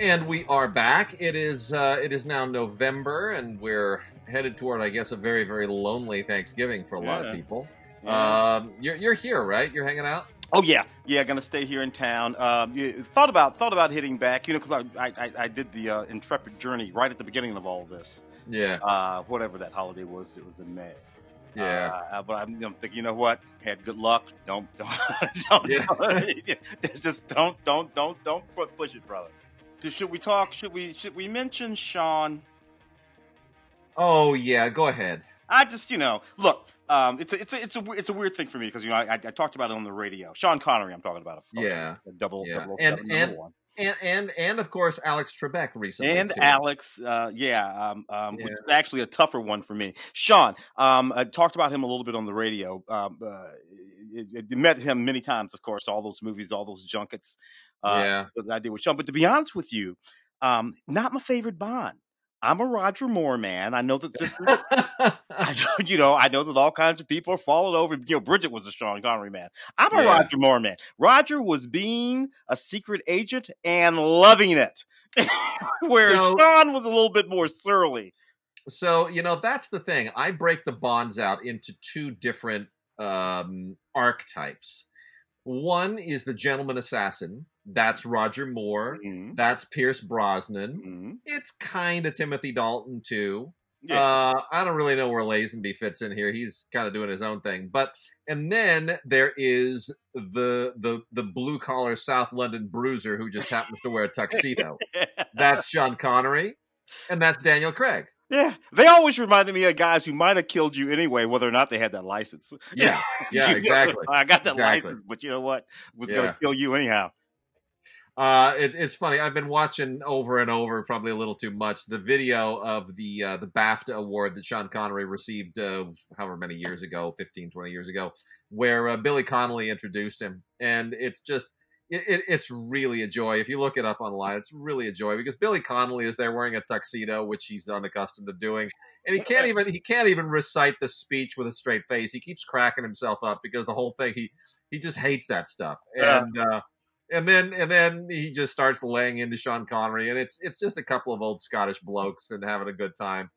And we are back. It is uh, it is now November, and we're headed toward, I guess, a very very lonely Thanksgiving for a lot Yeah. of people. Yeah. Um, you're you're here, right? You're hanging out. Oh yeah, yeah. Gonna stay here in town. You, thought about thought about hitting back. You know, because I, I I did the uh, intrepid journey right at the beginning of all this. Yeah, Uh, whatever that holiday was, it was in May. yeah. Uh, but I'm, I'm thinking, you know what? Had good luck. Don't don't don't. Yeah. don't just don't don't don't don't push it, brother. Should we talk? Should we should we mention Sean? oh yeah. Go ahead. I just, you know, look, um, it's a, it's a, it's a, it's a weird thing for me because you know I, I talked about it on the radio. Sean Connery, I'm talking about. Yeah. double, Yeah. double, And- seven, and- one. And and and of course Alex Trebek recently. and too. Alex, uh, yeah, um, um, which is actually a tougher one for me. Sean, um, I talked about him a little bit on the radio. Um, uh, it- it- met him many times, of course, all those movies, all those junkets uh, yeah. I did with Sean. But to be honest with you, um, not my favorite Bond. I'm a Roger Moore man. I know that this is I know, you know, I know that all kinds of people are falling over. You know, Bridget was a Sean Connery man. I'm a Yeah. Roger Moore man. Roger was being a secret agent and loving it, where So- Sean was a little bit more surly. so you know that's the thing. I break the bonds out into two different um, archetypes. One is the gentleman assassin. That's Roger Moore. Mhm, That's Pierce Brosnan. mhm. It's kind of Timothy Dalton too. Yeah. Uh, I don't really know where Lazenby fits in here. He's kind of doing his own thing. But and then there is the the the blue collar South London bruiser who just happens to wear a tuxedo. that's Sean Connery, and that's Daniel Craig. yeah, they always reminded me of guys who might have killed you anyway, whether or not they had that license. Yeah, yeah, exactly. I got that Exactly. license, but you know what? Was Yeah. going to kill you anyhow. Uh, it, it's funny. I've been watching over and over, probably a little too much, the video of the uh, the BAFTA award that Sean Connery received uh, however many years ago, 15, 20 years ago, where uh, Billy Connolly introduced him, and it's just. It, it, it's really a joy. If you look it up online, it's really a joy because Billy Connolly is there wearing a tuxedo, which he's unaccustomed to doing, and he can't even he can't even recite the speech with a straight face. He keeps cracking himself up because the whole thing he he just hates that stuff, and uh, and then and then he just starts laying into Sean Connery, and it's it's just a couple of old Scottish blokes and having a good time,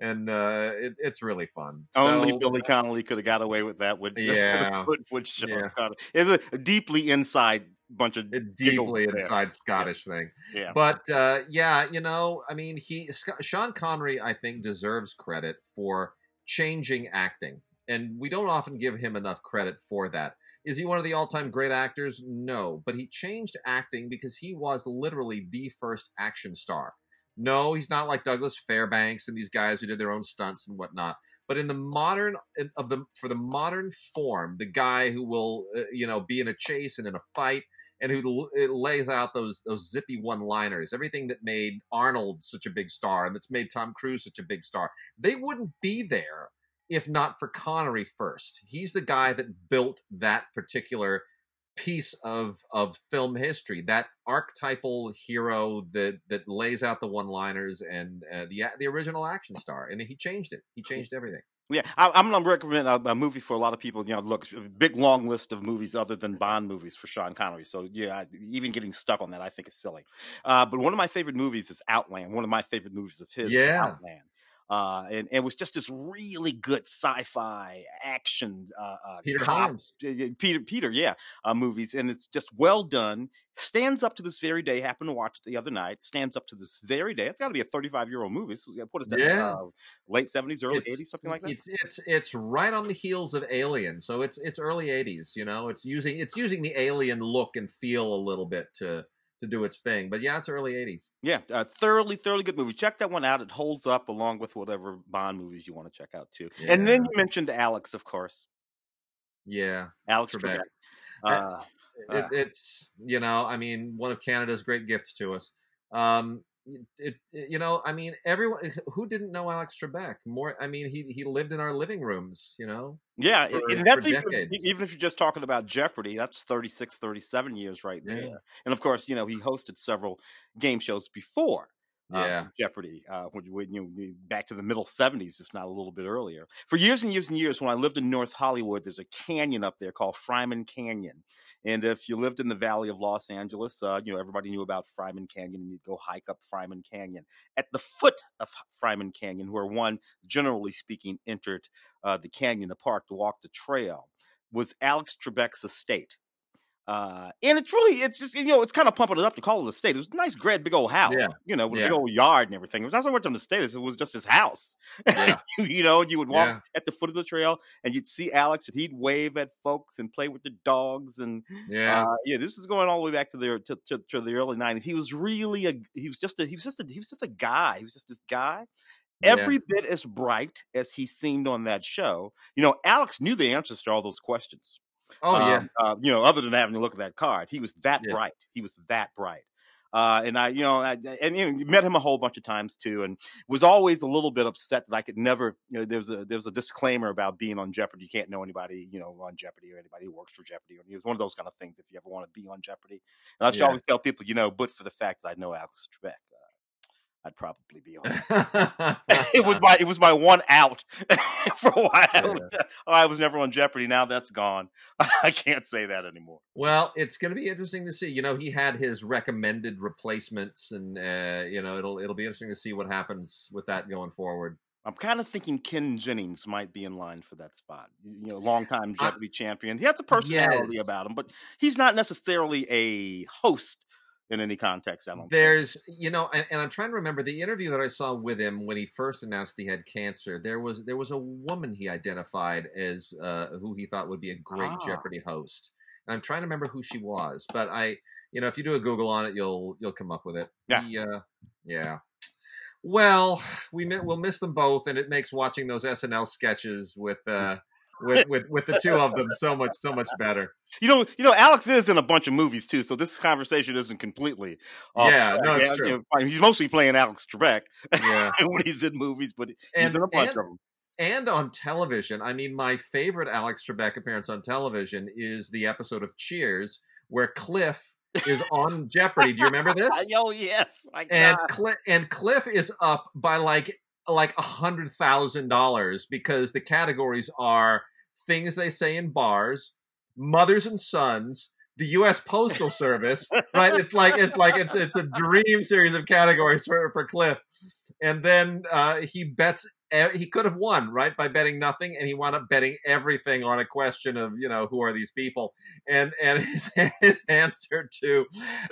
and uh, it, it's really fun. Only So, Billy Connolly could have got away with that. With Yeah. with, with Sean Yeah. Connery. It's a deeply inside bunch of a deeply there. inside Scottish thing. Yeah, But uh, yeah, you know, I mean, he Sean Connery, I think, deserves credit for changing acting, and we don't often give him enough credit for that. Is he one of the all-time great actors? No, but he changed acting because he was literally the first action star. No, he's not like Douglas Fairbanks and these guys who did their own stunts and whatnot. But in the modern of the for the modern form, the guy who will uh, you know be in a chase and in a fight and who lays out those those zippy one-liners, everything that made Arnold such a big star and that's made Tom Cruise such a big star. They wouldn't be there if not for Connery first. He's the guy that built that particular piece of of film history, that archetypal hero that that lays out the one-liners and uh, the the original action star, and he changed it. He changed everything. yeah. I, I'm gonna recommend a, a movie for a lot of people. You know, look, a big long list of movies other than Bond movies for Sean Connery. So yeah, I- even getting stuck on that, I think is silly. Uh, but one of my favorite movies is Outland. One of my favorite movies of his, is Yeah. Outland. Uh, and, and it was just this really good sci-fi action uh, uh, Peter cop- uh, uh, Peter, Peter, yeah, uh, movies, and it's just well done. Stands up to this very day. Happened to watch it the other night. Stands up to this very day. It's got to be a 35 year old movie. So what is that? Yeah. Uh, late 70s, early It's- 80s, something like that. It's it's it's right on the heels of Alien, so it's it's early '80s. You know, it's using it's using the Alien look and feel a little bit to to do its thing. But yeah, it's early '80s. Yeah, uh, thoroughly, thoroughly good movie. Check that one out. It holds up along with whatever Bond movies you want to check out too. And then you mentioned Alex, of course. Yeah, Alex Trebek. Trebek. Uh, it, Ah. it's you know, I mean, one of Canada's great gifts to us. Um, it, it you know, I mean, everyone who didn't know Alex Trebek more. I mean, he he lived in our living rooms. You know, yeah, for- and that's even, even if you're just talking about Jeopardy, that's 36, 37 years right there. Yeah. And of course, you know, he hosted several game shows before. Yeah. uh, Jeopardy, uh, when, you- when you back to the middle '70s, if not a little bit earlier. For years and years and years, when I lived in North Hollywood, there's a canyon up there called Fryman Canyon, and if you lived in the Valley of Los Angeles, uh, you know everybody knew about Fryman Canyon, and you'd go hike up Fryman Canyon. At the foot of Fryman Canyon, where one, generally speaking, entered uh, the canyon, the park to walk the trail, was Alex Trebek's estate. Uh, and it's really, it's just, you know, it's kind of pumping it up to call it a estate. It was a nice, great, big old house, Yeah. you know, with a big old yard and everything. It was not so much on the estate, it was just his house. Yeah. you, you know, you would walk Yeah. at the foot of the trail and you'd see Alex and he'd wave at folks and play with the dogs. And Yeah. uh, yeah, this is going all the way back to the, to, to, to the early 90s. He was really a, he was just a, he was just a, he was just a guy. He was just this guy Yeah. every bit as bright as he seemed on that show. You know, Alex knew the answers to all those questions. Oh yeah. Um, uh, you know, other than having to look at that card, he was that Yeah. bright. He was that bright. Uh, and I, you know, I, and you know, met him a whole bunch of times too, and was always a little bit upset that I could never. You know, there was a there was a disclaimer about being on Jeopardy. You can't know anybody, you know, on Jeopardy or anybody who works for Jeopardy. And it was one of those kind of things. If you ever want to be on Jeopardy, and I should Yeah. always tell people, you know, but for the fact that I know Alex Trebek, I'd probably be on. it was my it was my one out for a while. Yeah. Oh, I was never on Jeopardy. Now that's gone. I can't say that anymore. Well, it's going to be interesting to see. You know, he had his recommended replacements, and uh, you know, it'll it'll be interesting to see what happens with that going forward. I'm kind of thinking Ken Jennings might be in line for that spot. You know, longtime I- Jeopardy champion. He has a personality Yes. about him, but he's not necessarily a host in any context. I don't. think. There's, you know, and, and I'm trying to remember the interview that I saw with him when he first announced he had cancer. There was there was a woman he identified as uh, who he thought would be a great Ah. Jeopardy host. And I'm trying to remember who she was, but I, you know, if you do a Google on it, you'll you'll come up with it. Yeah. He, uh, yeah. Well, we we'll miss them both, and it makes watching those SNL sketches with uh with with with the two of them so much so much better. You know, you know, Alex is in a bunch of movies too, so this conversation isn't completely. off Yeah, no, it's you true. know, he's mostly playing Alex Trebek Yeah. when he's in movies, but he's And- in a bunch and- of them. and on television. I mean, my favorite Alex Trebek appearance on television is the episode of Cheers where Cliff is on Jeopardy. Do you remember this? Oh yes, my And God. And Cliff is up by like like a hundred thousand dollars because the categories are things they say in bars, mothers and sons, the U.S. Postal Service. right? It's like it's like it's it's a dream series of categories for for Cliff. And then uh, he bets. He could have won, right, by betting nothing, and he wound up betting everything on a question of, you know, who are these people? And and his his answer to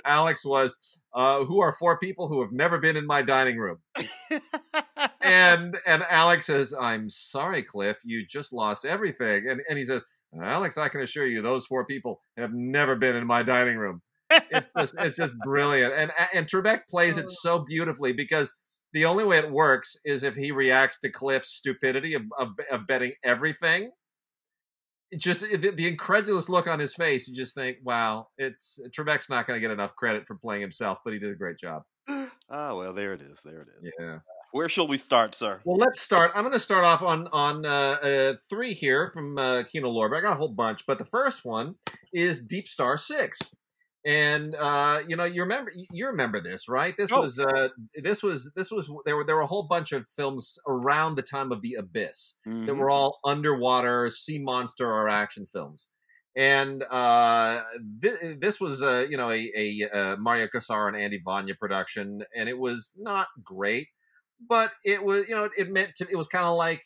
Alex was, uh, "Who are four people who have never been in my dining room?" and and Alex says, "I'm sorry, Cliff, you just lost everything." And and he says, "Alex, I can assure you, those four people have never been in my dining room." It's just it's just brilliant, and and Trebek plays it so beautifully because the only way it works is if he reacts to Cliff's stupidity of of, of betting everything. It just the, the incredulous look on his face, you just think, "Wow, it's Trebek's not going to get enough credit for playing himself, but he did a great job." oh well, there it is. There it is. Yeah. Where shall we start, sir? Well, let's start. I'm going to start off on on uh, uh, three here from uh, Kino Lorber. I got a whole bunch, but the first one is Deep Star Six, and uh, you know you remember you remember this, right? This Oh. was uh, this was this was there were there were a whole bunch of films around the time of the Abyss that Mhm. were all underwater sea monster or action films. And uh, th- this was, uh, you know, a, a uh, Mario Kassar and Andy Vajna production, and it was not great, but it was, you know, it meant to, it was kind of like,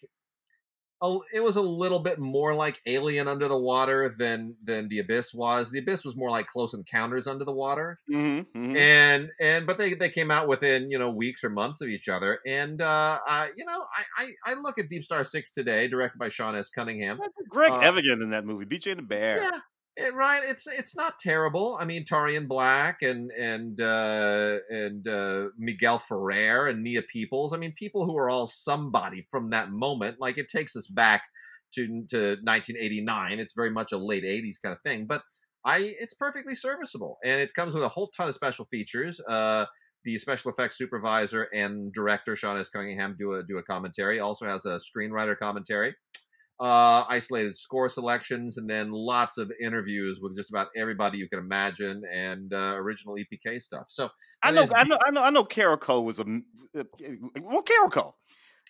a, it was a little bit more like Alien Under the Water than than The Abyss was. The Abyss was more like Close Encounters Under the Water, Mhm, mhm. and and but they they came out within you know weeks or months of each other and uh, uh you know I, I i look at deep star 6 today directed by sean s cunningham Greg uh, Evigan in that movie, BJ the Bear. yeah it, right it's it's not terrible i mean Taurean Blacque and and uh and uh miguel ferrer and nia peeples i mean people who are all somebody from that moment like it takes us back to to 1989 it's very much a late 80s kind of thing but I it's perfectly serviceable, and it comes with a whole ton of special features. Uh, the special effects supervisor and director Sean S. Cunningham do a do a commentary. Also has a screenwriter commentary. Uh, isolated score selections, and then lots of interviews with just about everybody you can imagine, and uh, original EPK stuff. So I know, I know, I know, I know. Carolco was a well, Carolco.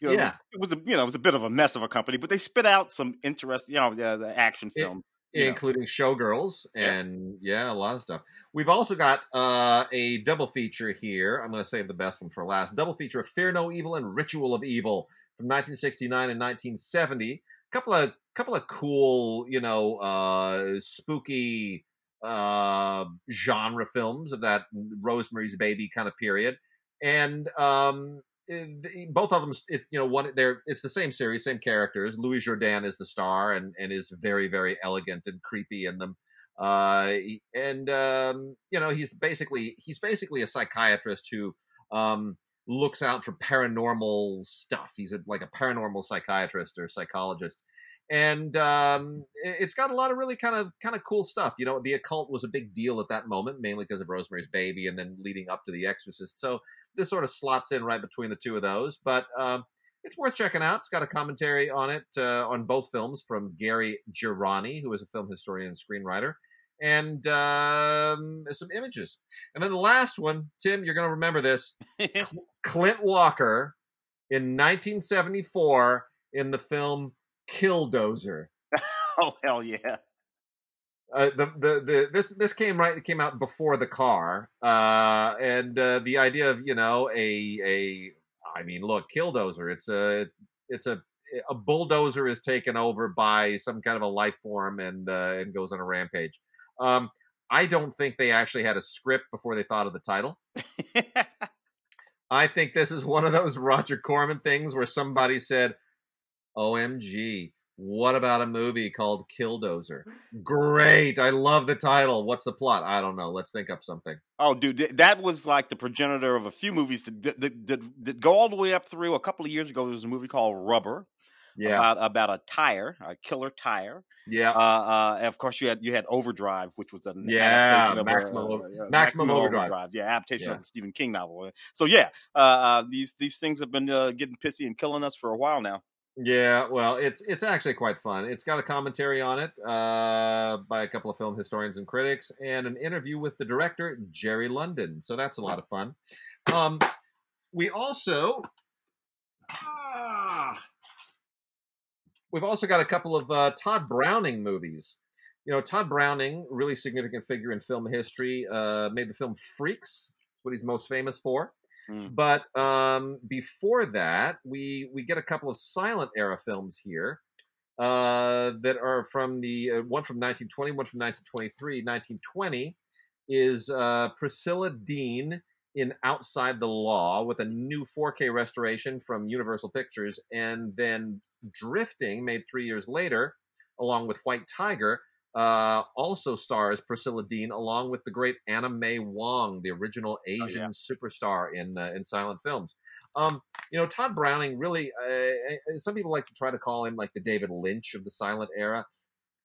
You know, yeah, it was a you know it was a bit of a mess of a company, but they spit out some interesting, you know, the, the action film. including Showgirls and yeah. yeah. a lot of stuff. We've also got uh, a double feature here. I'm going to save the best one for last. Double feature of Fear No Evil and Ritual of Evil from 1969 and 1970 couple of couple of cool, you know, uh, spooky uh, genre films of that Rosemary's Baby kind of period, and um, both of them, it's you know, one they're it's the same series, same characters. Louis Jourdan is the star, and and is very very elegant and creepy in them. Uh, and um, you know, he's basically he's basically a psychiatrist who um, looks out for paranormal stuff. He's a, like a paranormal psychiatrist or psychologist, and um, it's got a lot of really kind of kind of cool stuff. You know, the occult was a big deal at that moment, mainly because of Rosemary's Baby, and then leading up to The Exorcist. So this sort of slots in right between the two of those, but. Um, it's worth checking out. It's got a commentary on it uh, on both films from Gary Gerani, who is a film historian and screenwriter, and um, some images. And then the last one, Tim, you're going to remember this: Clint Walker in 1974 in the film Killdozer. oh hell yeah! Uh, the, the the this this came right it came out before the car uh, and uh, the idea of you know a a I mean look killdozer it's a it's a a bulldozer is taken over by some kind of a life form and uh, and goes on a rampage. Um, I don't think they actually had a script before they thought of the title. I think this is one of those Roger Corman things where somebody said, OMG. What about a movie called Killdozer? Great. I love the title. What's the plot? I don't know. Let's think up something. Oh, dude, that was like the progenitor of a few movies that, that, that, that go all the way up through. A couple of years ago, there was a movie called Rubber. Yeah. About, about a tire, a killer tire. Yeah. Uh, uh, of course, you had you had Overdrive, which was an yeah maximum, a, uh, maximum, maximum overdrive. overdrive. Yeah, adaptation yeah. of the Stephen King novel. So yeah, uh, uh, these these things have been uh, getting pissy and killing us for a while now. Yeah, well, it's it's actually quite fun. It's got a commentary on it uh, by a couple of film historians and critics, and an interview with the director Jerry London. So that's a lot of fun. Um, we also ah, we've also got a couple of uh, Tod Browning movies. You know, Tod Browning, really significant figure in film history, uh, made the film Freaks. That's what he's most famous for. Mm. But um, before that, we we get a couple of silent era films here uh, that are from the uh, one from 1920, one from 1923. 1920 is uh, Priscilla Dean in Outside the Law with a new 4K restoration from Universal Pictures, and then Drifting, made three years later, along with White Tiger, uh, also stars Priscilla Dean along with the great Anna May Wong, the original Asian oh, yeah. superstar in uh, in silent films. Um, you know, Tod Browning really. Uh, some people like to try to call him like the David Lynch of the silent era.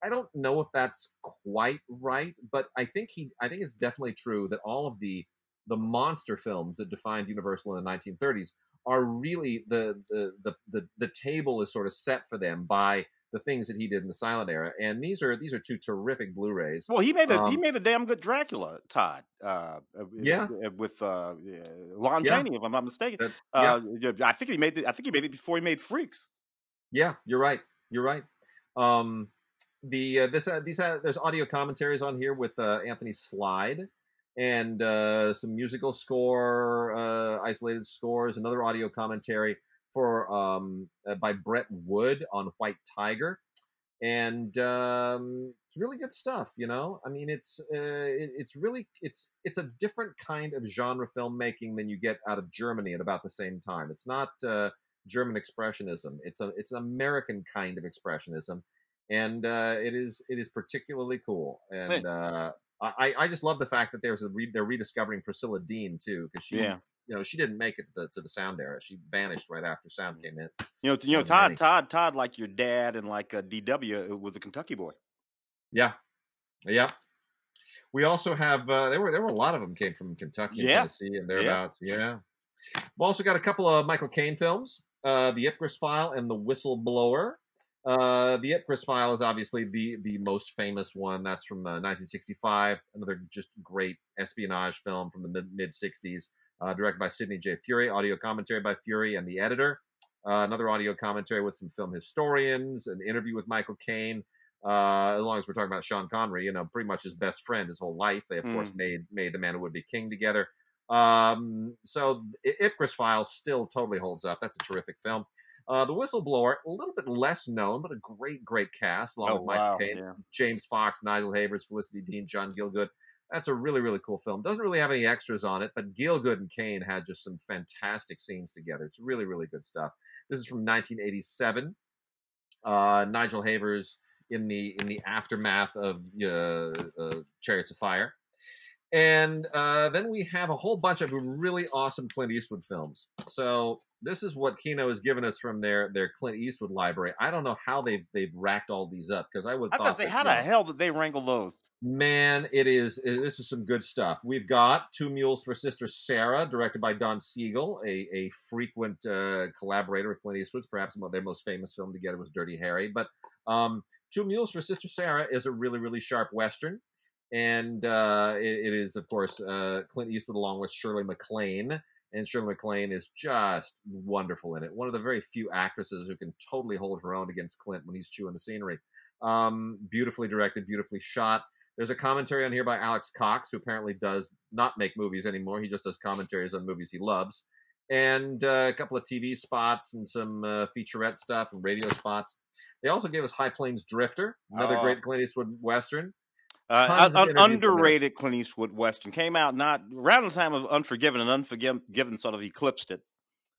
I don't know if that's quite right, but I think he. I think it's definitely true that all of the the monster films that defined Universal in the 1930s are really the the the the, the table is sort of set for them by the things that he did in the silent era. And these are these are two terrific Blu-rays. Well, he made a um, he made a damn good Dracula, todd Uh, uh yeah, with uh, Lon yeah. Chaney, if I'm not mistaken. Uh, yeah. I think he made the, I think he made it before he made Freaks. Yeah, you're right. You're right. Um, the uh, this uh, these uh, there's audio commentaries on here with uh, Anthony Slide and uh, some musical score, uh, isolated scores, another audio commentary for um, uh, by Brett Wood on White Tiger, and um, it's really good stuff. You know, I mean, it's uh, it, it's really it's it's a different kind of genre filmmaking than you get out of Germany at about the same time. It's not uh, German expressionism. It's a it's an American kind of expressionism, and uh, it is it is particularly cool. And uh, I I just love the fact that there's a re- they're rediscovering Priscilla Dean too because she yeah you know, she didn't make it to the, to the sound era. She vanished right after sound came in. You know, you know, Tod, Tod, Tod, like your dad and like uh, DW uh, was a Kentucky boy. Yeah, yeah. We also have uh, there were there were a lot of them came from Kentucky, and yeah. Tennessee, and thereabouts. Yeah. yeah. We've also got a couple of Michael Caine films, uh, The Ipcress File and The Whistleblower. Uh, the Ipcress file is obviously the the most famous one. That's from uh, 1965. Another just great espionage film from the mid 60s, uh, directed by Sidney J. Furie. Audio commentary by Furie and the editor. Uh, another audio commentary with some film historians. An interview with Michael Caine. Uh, as long as we're talking about Sean Connery, you know, pretty much his best friend his whole life. They of Mm. course made made the Man Who Would Be King together. Um, so I- Ipcress file still totally holds up. That's a terrific film. Uh, the Whistleblower, a little bit less known, but a great, great cast, along Oh, with Michael wow, Caine, yeah. James Fox, Nigel Havers, Felicity Dean, John Gielgud. That's a really, really cool film. Doesn't really have any extras on it, but Gielgud and Caine had just some fantastic scenes together. It's really, really good stuff. This is from 1987. Uh, Nigel Havers in the in the aftermath of uh, uh, Chariots of Fire. And uh, then we have a whole bunch of really awesome Clint Eastwood films. So this is what Kino has given us from their their Clint Eastwood library. I don't know how they've they've racked all these up because I would. I thought say, how the hell did they wrangle those? Man, it is. This is some good stuff. We've got Two Mules for Sister Sara, directed by Don Siegel, a, a frequent uh, collaborator with Clint Eastwood's. Perhaps their most famous film together was Dirty Harry. But um, Two Mules for Sister Sara is a really, really sharp Western. And uh, it, it is, of course, uh, Clint Eastwood along with Shirley MacLaine. And Shirley MacLaine is just wonderful in it. One of the very few actresses who can totally hold her own against Clint when he's chewing the scenery. Um, beautifully directed, beautifully shot. There's a commentary on here by Alex Cox, who apparently does not make movies anymore. He just does commentaries on movies he loves, and uh, a couple of TV spots and some uh, featurette stuff and radio spots. They also gave us High Plains Drifter, another Oh. great Clint Eastwood western. Uh, Tons of un- interviews from there. underrated Clint Eastwood Western came out not around the time of Unforgiven, and Unforgiven sort of eclipsed it.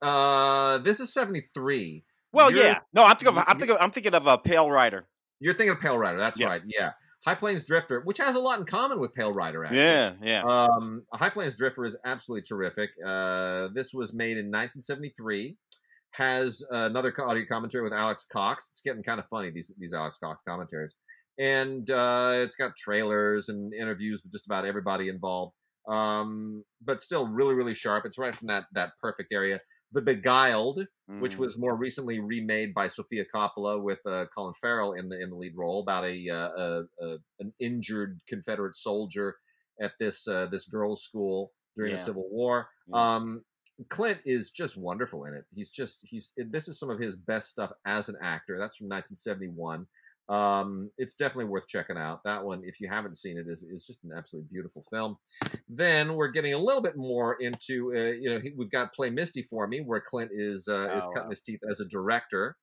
Uh, this is '73. Well, You're- yeah, no, I'm thinking of I'm thinking of, I'm thinking of uh, Pale Rider. You're thinking of Pale Rider. That's Yeah. right. Yeah, High Plains Drifter, which has a lot in common with Pale Rider. Actually. Yeah, yeah. Um, High Plains Drifter is absolutely terrific. Uh, this was made in 1973. Has another audio commentary with Alex Cox. It's getting kind of funny these these Alex Cox commentaries, and uh, it's got trailers and interviews with just about everybody involved. Um, but still really really sharp. It's right from that that perfect area. The Beguiled, which Mm. was more recently remade by Sofia Coppola with uh, Colin Farrell in the in the lead role about a, uh, a, an injured Confederate soldier at this uh, this girls' school during the Civil War. Yeah. Um, Clint is just wonderful in it. He's just he's this is some of his best stuff as an actor. That's from 1971. Um, it's definitely worth checking out. That one, if you haven't seen it, is is just an absolutely beautiful film. Then we're getting a little bit more into uh, you know we've got Play Misty for Me, where Clint is uh, is Oh, cutting wow. his teeth as a director.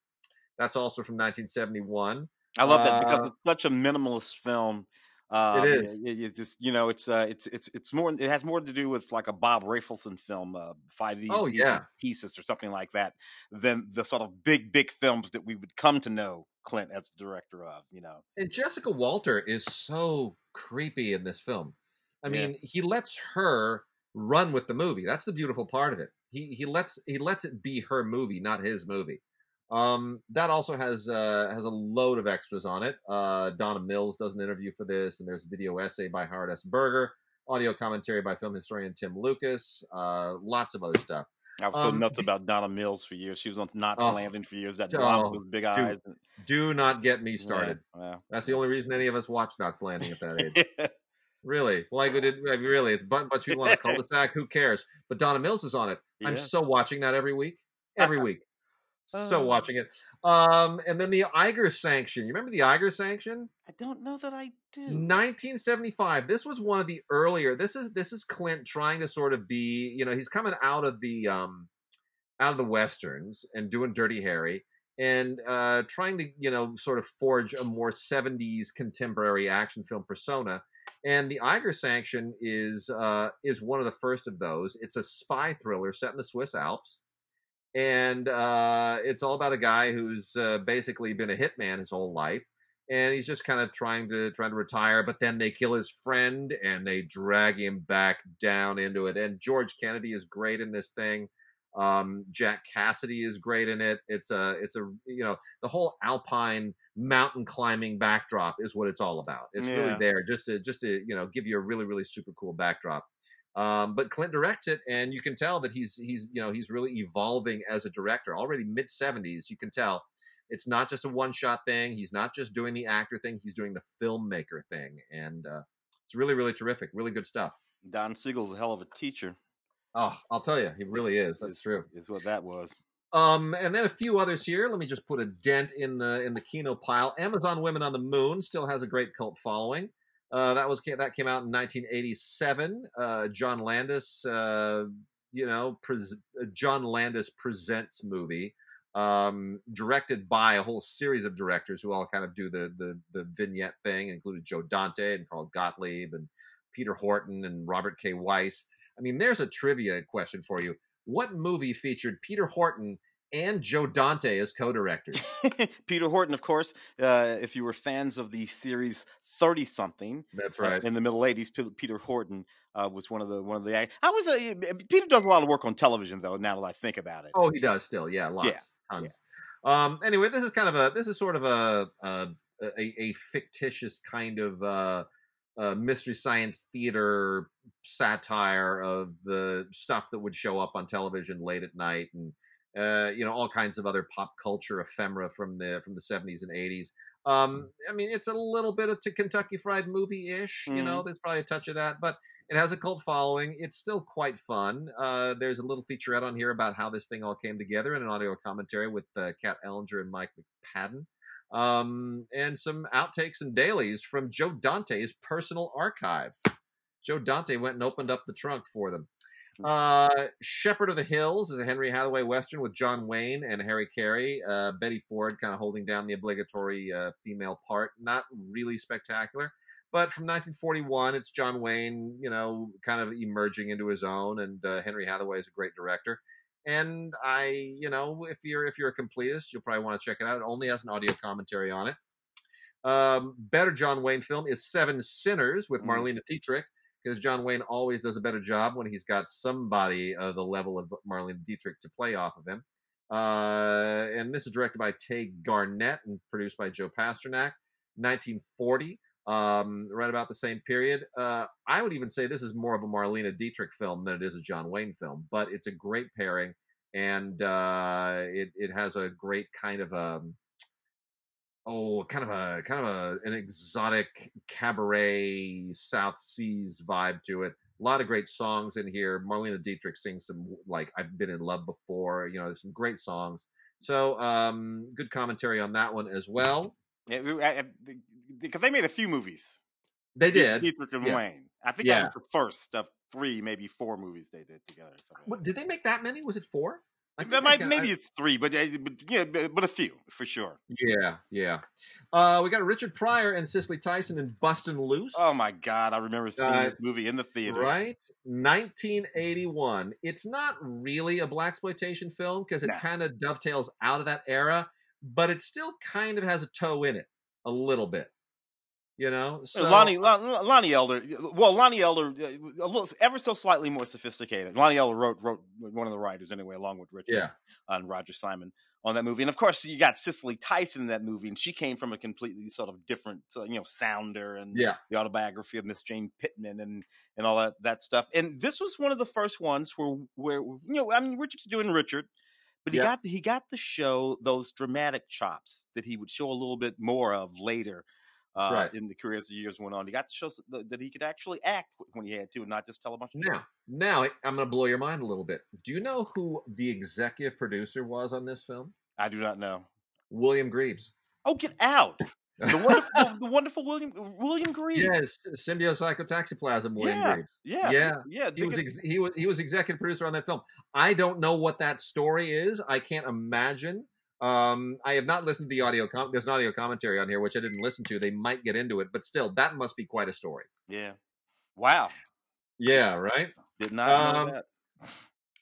That's also from 1971. I love that because uh, it's such a minimalist film. Um, is. It, it just you know it's uh it's it's it's more it has more to do with like a Bob Rafelson film, uh, Five Easy Oh, yeah. Pieces or something like that, than the sort of big big films that we would come to know Clint as director of. You know, And Jessica Walter is so creepy in this film. I Yeah. mean, he lets her run with the movie. That's the beautiful part of it. He he lets he lets it be her movie, not his movie. Um, that also has uh, has a load of extras on it. Uh, Donna Mills does an interview for this, and there's a video essay by Howard S. Berger, audio commentary by film historian Tim Lucas, uh, lots of other stuff. I was so Um, nuts about Donna Mills for years. She was on Knots Oh, Landing for years. That oh, blonde with those big eyes. Do not get me started. Yeah, That's the only reason any of us watch Knots Landing at that age. yeah. Really? Well, I did. Really, it's a bunch of people on a cul-de-sac. Who cares? But Donna Mills is on it. I'm Yeah. so watching that every week. Every week. So watching it. Um, and then the Eiger sanction. You remember the Eiger sanction? I don't know that I do. 1975. This was one of the earlier. This is this is Clint trying to sort of be. You know, he's coming out of the um, out of the westerns and doing Dirty Harry and uh, trying to you know sort of forge a more 70s contemporary action film persona. And the Eiger Sanction is uh, is one of the first of those. It's a spy thriller set in the Swiss Alps, and uh, it's all about a guy who's uh, basically been a hitman his whole life, and he's just kind of trying to trying to retire. But then they kill his friend, and they drag him back down into it. And George Kennedy is great in this thing. Um, Jack Cassidy is great in it. It's a it's a you know the whole alpine mountain climbing backdrop is what it's all about. It's really there just to just to you know give you a really really super cool backdrop. Um, but Clint directs it, and you can tell that he's he's you know he's really evolving as a director. Already mid seventies, you can tell It's not just a one shot thing. He's not just doing the actor thing. He's doing the filmmaker thing, and uh, it's really really terrific. Really good stuff. Don Siegel's a hell of a teacher. Oh, I'll tell you, he really is. That's is, true. Is what that was. Um, and then a few others here. Let me just put a dent in the in the Kino pile. Amazon Women on the Moon still has a great cult following. Uh, that was that came out in 1987. Uh, John Landis, uh, you know, pres- John Landis presents movie, um, directed by a whole series of directors who all kind of do the the, the vignette thing, included Joe Dante and Carl Gottlieb and Peter Horton and Robert K. Weiss. I mean, there's a trivia question for you. What movie featured Peter Horton and Joe Dante as co-directors? Peter Horton, of course. Uh, if you were fans of the series Thirty Something, that's uh, right. in the middle '80s, Peter Horton uh, was one of the one of the. I was a Peter does a lot of work on television, though. Now that I think about it, oh, he does still. Yeah, lots, Yeah, tons. Um, anyway, this is kind of a this is sort of a a, a, a fictitious kind of uh, uh, mystery science theater satire of the stuff that would show up on television late at night and uh, you know all kinds of other pop culture ephemera from the from the 70s and 80s um, i mean it's a little bit of to kentucky fried movie ish you know there's probably a touch of that but it has a cult following. It's still quite fun. Uh, there's a little featurette on here about how this thing all came together and an audio commentary with uh, kat ellinger and mike mcpadden. Um, and some outtakes and dailies from Joe Dante's personal archive. Joe Dante went and opened up the trunk for them. Uh, Shepherd of the Hills is a Henry Hathaway western with John Wayne and Harry Carey. Uh, Betty Ford kind of holding down the obligatory uh, female part. Not really spectacular, but from 1941, it's John Wayne, you know, kind of emerging into his own, and uh, Henry Hathaway is a great director and I, you know, if you're if you're a completist, you'll probably want to check it out. It only has an audio commentary on it. Um, better John Wayne film is Seven Sinners with Mm. Marlene Dietrich because John Wayne always does a better job when he's got somebody of the level of Marlene Dietrich to play off of him. Uh, and this is directed by Tay Garnett and produced by Joe Pasternak. 1940, um, right about the same period. Uh, I would even say this is more of a Marlena Dietrich film than it is a John Wayne film, but it's a great pairing, and uh, it it has a great kind of um oh kind of a kind of a an exotic cabaret South Seas vibe to it. A lot of great songs in here. Marlena Dietrich sings some like I've been in love before. You know, there's some great songs. So um, good commentary on that one as well. Yeah, because they made a few movies. They did. Dietrich and Yeah. Wayne. I think Yeah. that was the first of three, maybe four movies they did together. What, did they make that many? Was it four? I that. think I can- maybe I- it's three, but, uh, but yeah, but, but a few for sure. yeah, yeah. Uh, we got Richard Pryor and Cicely Tyson in Bustin' Loose. Oh my god, I remember seeing Uh, this movie in the theater. Right, 1981. It's not really a black exploitation film because it Nah. kind of dovetails out of that era, but it still kind of has a toe in it a little bit. You know, so Lonnie Lon- Lonnie Elder. Well, Lonnie Elder, uh, a little, ever so slightly more sophisticated. Lonnie Elder wrote wrote one of the writers anyway, along with Richard yeah, and Roger Simon on that movie. And of course, you got Cicely Tyson in that movie, and she came from a completely sort of different, uh, you know, sounder and yeah, the autobiography of Miss Jane Pittman and and all that that stuff. And this was one of the first ones where where you know, I mean, Richard's doing Richard. But he Yeah. got he got to show those dramatic chops that he would show a little bit more of later uh, right. in the career as the years went on. He got to show that he could actually act when he had to, and not just tell a bunch of. Now, now I'm going to blow your mind a little bit. Do you know who the executive producer was on this film? I do not know. William Greaves. Oh, get out! The wonderful, the wonderful William William Greaves. yes, Symbiopsychotaxiplasm. William Yeah, Greaves. yeah, Yeah. yeah. He was ex- he was he was executive producer on that film. I don't know what that story is. I can't imagine. Um, I have not listened to the audio. Com- There's an audio commentary on here which I didn't listen to. They might get into it, but still, that must be quite a story. yeah. Wow, Yeah, right. did not Um, know that.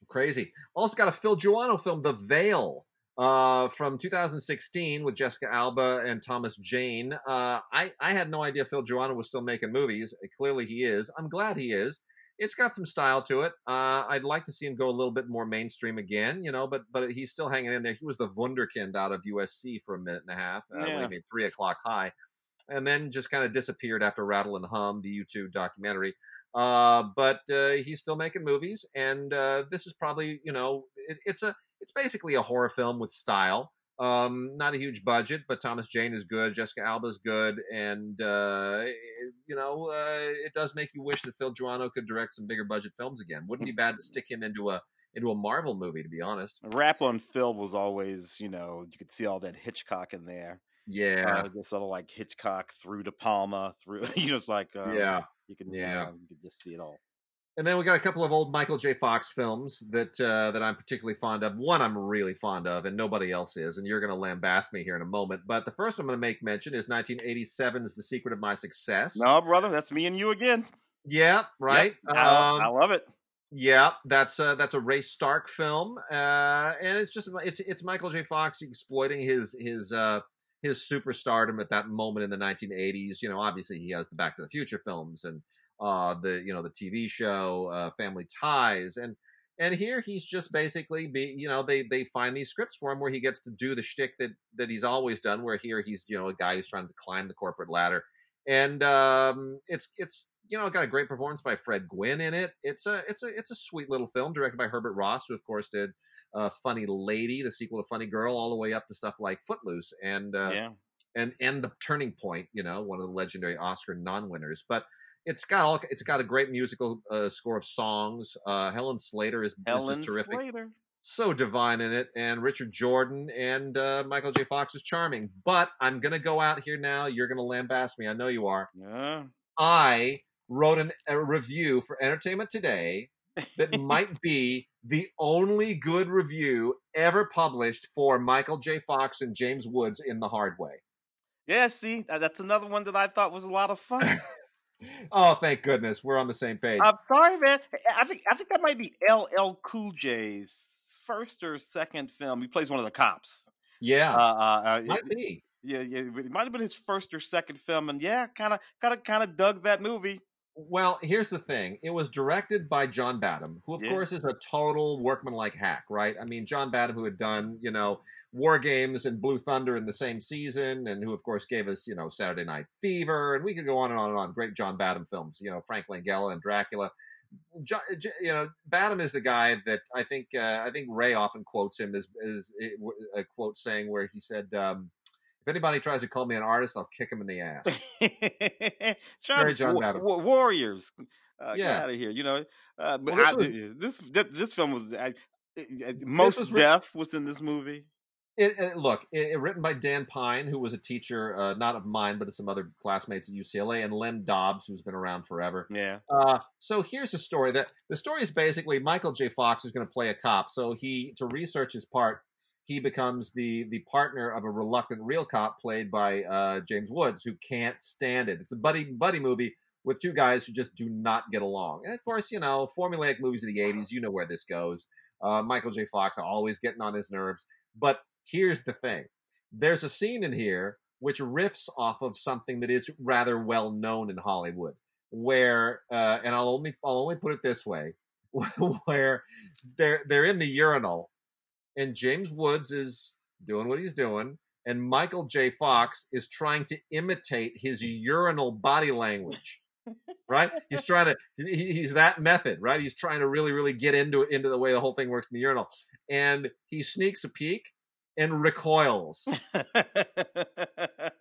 Crazy. Also got a Phil Joanou film, The Veil, uh, from 2016 with Jessica Alba and Thomas Jane. Uh, I I had no idea Phil Joanou was still making movies. Clearly, he is. I'm glad he is. It's got some style to it. Uh, I'd like to see him go a little bit more mainstream again, you know, but but he's still hanging in there. He was the Wunderkind out of USC for a minute and a half. Uh, Yeah. when he made Three O'clock High, and then just kind of disappeared after Rattle and Hum, the U2 documentary. Uh, but uh, he's still making movies, and uh, this is probably you know it, it's a it's basically a horror film with style. Um, not a huge budget, but Thomas Jane is good. Jessica Alba is good, and uh, it- you know, uh, it does make you wish that Phil Joanou could direct some bigger budget films again. Wouldn't be bad to stick him into a into a Marvel movie, to be honest. Rap on Phil was always, you know, you could see all that Hitchcock in there. Yeah, Uh, sort of like Hitchcock through De Palma, through you know, it's like uh, yeah. you can Yeah. yeah, you can just see it all. And then we got a couple of old Michael J. Fox films that uh, that I'm particularly fond of. One I'm really fond of, and nobody else is. And you're going to lambast me here in a moment. But the first I'm going to make mention is 1987's The Secret of My Success. No, brother, that's me and you again. Yeah, right. Yep, I, Um, I love it. Yeah, that's a, that's a Ray Stark film, uh, and it's just it's it's Michael J. Fox exploiting his his uh, his superstardom at that moment in the 1980s. You know, obviously he has the Back to the Future films and uh, the you know the TV show uh, Family Ties, and and here he's just basically be you know they they find these scripts for him where he gets to do the shtick that that he's always done. Where here he's you know a guy who's trying to climb the corporate ladder, and um, it's it's you know got a great performance by Fred Gwynne in it. It's a it's a it's a sweet little film directed by Herbert Ross, who of course did uh, Funny Lady, the sequel to Funny Girl, all the way up to stuff like Footloose and uh, yeah. and and the Turning Point, you know, one of the legendary Oscar non-winners. But it's got all it's got a great musical uh, score of songs. Uh, Helen Slater is, is just terrific Slater. so divine in it, and Richard Jordan and uh, Michael J. Fox is charming. But I'm gonna go out here now. You're gonna lambast me. I know you are. Yeah. I wrote an, a review for Entertainment Today that might be the only good review ever published for Michael J. Fox and James Woods in The Hard Way. Yeah, see, uh, that's another one that I thought was a lot of fun. Oh, thank goodness, we're on the same page. I'm sorry, man. I think I think that might be LL Cool J's first or second film. He plays one of the cops. yeah, Uh, uh, uh, might be. yeah, yeah. It might have been his first or second film, and yeah, kind of, kind of, kind of dug that movie. Well, here's the thing. It was directed by John Badham, who, of Yeah. course, is a total workmanlike hack, right? I mean, John Badham, who had done, you know, War Games and Blue Thunder in the same season, and who, of course, gave us, you know, Saturday Night Fever, and we could go on and on and on. Great John Badham films, you know, Frank Langella and Dracula. John, you know, Badham is the guy that I think uh, I think Ray often quotes him as, as a quote saying where he said, um, "If anybody tries to call me an artist, I'll kick him in the ass." John, Very John Badham. wa- Warriors, uh, Yeah. get out of here. You know, uh, but Well, I- this was- this this this film was I, I- most was death was in this movie. It, it, look, it, it- written by Dan Pyne, who was a teacher, uh, not of mine, but of some other classmates at UCLA, and Lem Dobbs, who's been around forever. Yeah, Uh, so here's the story. That the story is basically Michael J. Fox is going to play a cop. So he, to research his part, he becomes the the partner of a reluctant real cop played by uh, James Woods, who can't stand it. It's a buddy buddy movie with two guys who just do not get along. And of course, you know, formulaic movies of the '80s, you know where this goes. Uh, Michael J. Fox always getting on his nerves. But here's the thing: there's a scene in here which riffs off of something that is rather well known in Hollywood, where, uh, and I'll only I'll only put it this way, where they're they're in the urinal, and James Woods is doing what he's doing, and Michael J. Fox is trying to imitate his urinal body language. right? He's trying to. he- He's that method, right? He's trying to really, really get into into the way the whole thing works in the urinal, and he sneaks a peek and recoils.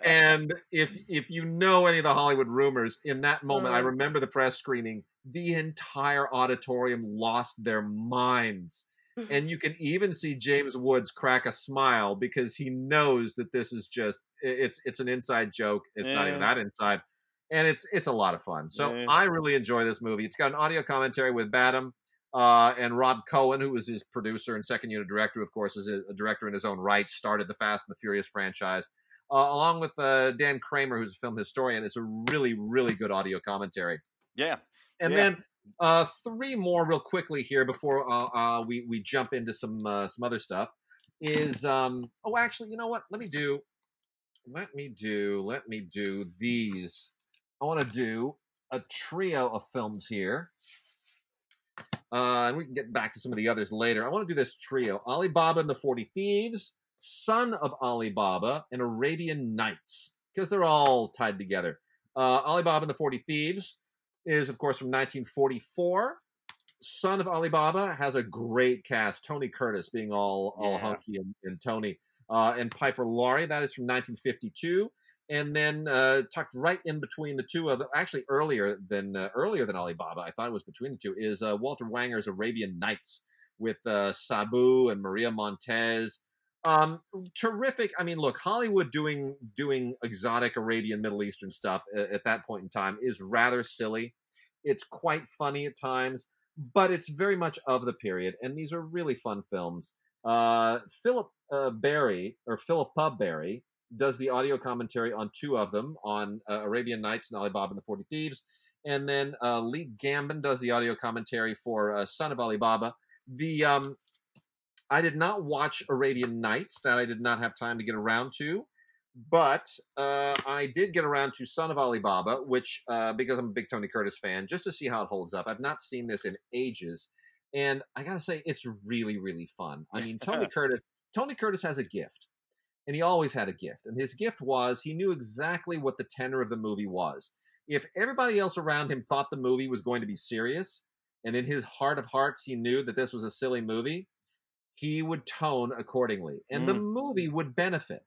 And if if you know any of the Hollywood rumors, in that moment, I Uh. remember the press screening. The entire auditorium lost their minds, and you can even see James Woods crack a smile because he knows that this is just it's it's an inside joke. It's not even that inside, and it's it's a lot of fun. So Yeah. I really enjoy this movie. It's got an audio commentary with Badham. Uh, and Rob Cohen, who was his producer and second unit director, of course, is a, a director in his own right, started the Fast and the Furious franchise uh, along with uh, Dan Kramer, who's a film historian. It's a really, really good audio commentary. yeah, And Yeah. then uh, three more, real quickly here, before uh, uh, we we jump into some uh, some other stuff. Is um oh actually, you know what? Let me do, let me do, let me do these. I want to do a trio of films here. Uh, and we can get back to some of the others later. I want to do this trio: Alibaba and the Forty Thieves, Son of Alibaba, and Arabian Nights, because they're all tied together. Uh, Alibaba and the Forty Thieves is, of course, from 1944. Son of Alibaba has a great cast. Tony Curtis being all all Yeah. hunky and, and Tony. uh, and Piper Laurie. That is from 1952. And then uh, tucked right in between the two of them, actually earlier than uh, earlier than Alibaba, I thought it was between the two, is uh, Walter Wanger's Arabian Nights with uh, Sabu and Maria Montez. Um, terrific. I mean, look, Hollywood doing doing exotic Arabian Middle Eastern stuff at, at that point in time is rather silly. It's quite funny at times, but it's very much of the period, and these are really fun films. Uh, Philip uh, Barry or Philippa Barry does the audio commentary on two of them on uh, Arabian Nights and Ali Baba and the Forty Thieves, and then uh, Lee Gambin does the audio commentary for uh, Son of Ali Baba. The um, I did not watch Arabian Nights, that I did not have time to get around to. But uh, I did get around to Son of Ali Baba, which, uh, because I'm a big Tony Curtis fan, just to see how it holds up. I've not seen this in ages. And I got to say, it's really, really fun. I mean, Tony Curtis, Tony Curtis has a gift. And he always had a gift. And his gift was he knew exactly what the tenor of the movie was. If everybody else around him thought the movie was going to be serious, and in his heart of hearts, he knew that this was a silly movie, he would tone accordingly. And mm. the movie would benefit.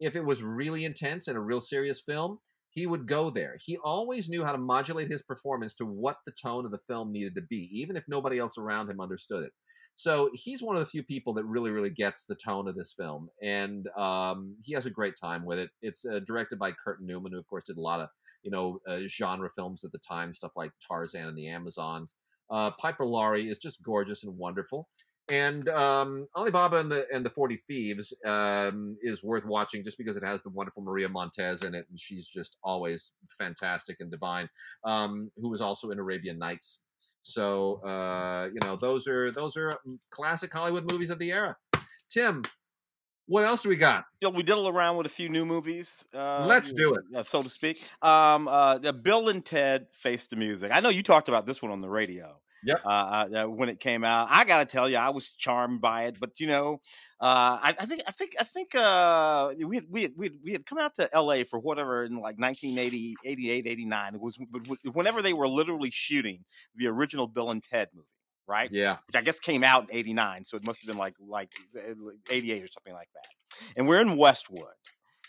If it was really intense and a real serious film, he would go there. He always knew how to modulate his performance to what the tone of the film needed to be, even if nobody else around him understood it. So he's one of the few people that really, really gets the tone of this film, and um, he has a great time with it. It's uh, directed by Kurt Neumann, who of course did a lot of you know uh, genre films at the time, stuff like Tarzan and the Amazons. Uh, Piper Laurie is just gorgeous and wonderful. And um, Ali Baba and the and the Forty Thieves um, is worth watching just because it has the wonderful Maria Montez in it, and she's just always fantastic and divine. Um, who was also in Arabian Nights. So uh, you know those are those are classic Hollywood movies of the era. Tim, what else do we got? We diddle around with a few new movies. Uh, Let's do it, uh, so to speak. Um, uh, Bill and Ted Face the Music. I know you talked about this one on the radio. Yep. Uh, uh, when it came out, I got to tell you, I was charmed by it. But you know, uh, I, I, think, I think, I think uh, we had, we had, we had, we had come out to L.A. for whatever in like 1980, 88, 89. It was whenever they were literally shooting the original Bill and Ted movie right? Yeah. Which I guess came out in 89. So it must have been like like eh, 88 or something like that. And we're in Westwood.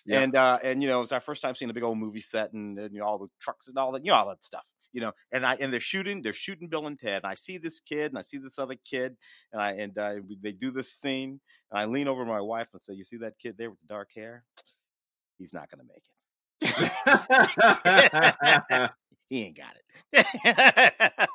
Yep. And uh and you know, it was our first time seeing a big old movie set and, and you know all the trucks and all that, you know, all that stuff you know, and I and they're shooting, they're shooting Bill and Ted. And I see this kid and I see this other kid, and I and uh, they do this scene. And I lean over my wife and say, "You see that kid there with the dark hair? He's not going to make it. he ain't got it."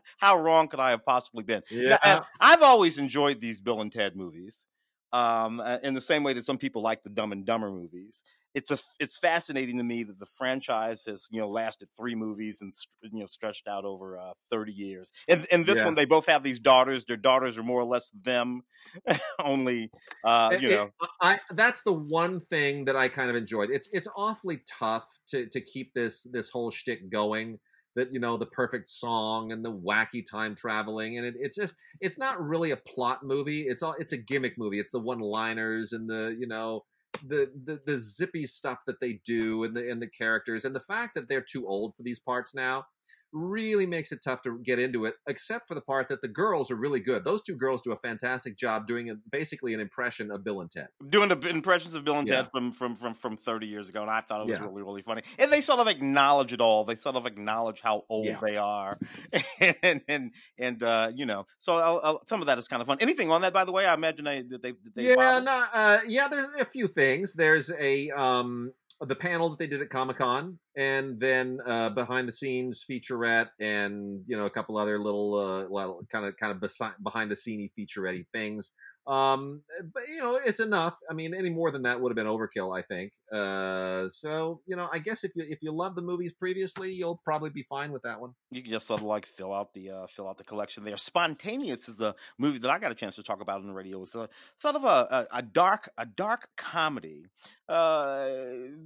How wrong could I have possibly been? Yeah. Now, I've always enjoyed these Bill and Ted movies um, in the same way that some people like the Dumb and Dumber movies it's a it's fascinating to me that the franchise has you know lasted three movies and you know stretched out over uh, 30 years. And, and this yeah. one they both have these daughters. Their daughters are more or less them only uh, you it, know. It, I that's the one thing that I kind of enjoyed. It's it's awfully tough to to keep this this whole shtick going that you know the perfect song and the wacky time traveling and it, it's just it's not really a plot movie. It's all it's a gimmick movie. It's the one liners and the you know the, the the zippy stuff that they do and the and the characters and the fact that they're too old for these parts now really makes it tough to get into it, except for the part that the girls are really good. Those two girls do a fantastic job doing a, basically an impression of Bill and Ted. Doing the impressions of Bill and yeah. Ted from, from from from 30 years ago, and I thought it was yeah. really, really funny. And they sort of acknowledge it all. They sort of acknowledge how old yeah. they are. and and, and uh, you know, so I'll, I'll, some of that is kind of fun. Anything on that, by the way? I imagine they, they, they Yeah, no, uh, yeah, there's a few things. There's a um the panel that they did at Comic Con, and then uh, behind the scenes featurette, and you know a couple other little, uh, kind of kind of behind the sceney featurette things. Um, but you know, it's enough. I mean, any more than that would have been overkill, I think. Uh, so you know, I guess if you if you love the movies previously, you'll probably be fine with that one. You can just sort of like fill out the uh, fill out the collection there. Spontaneous is the movie that I got a chance to talk about on the radio. It's a sort of a, a, a dark a dark comedy uh,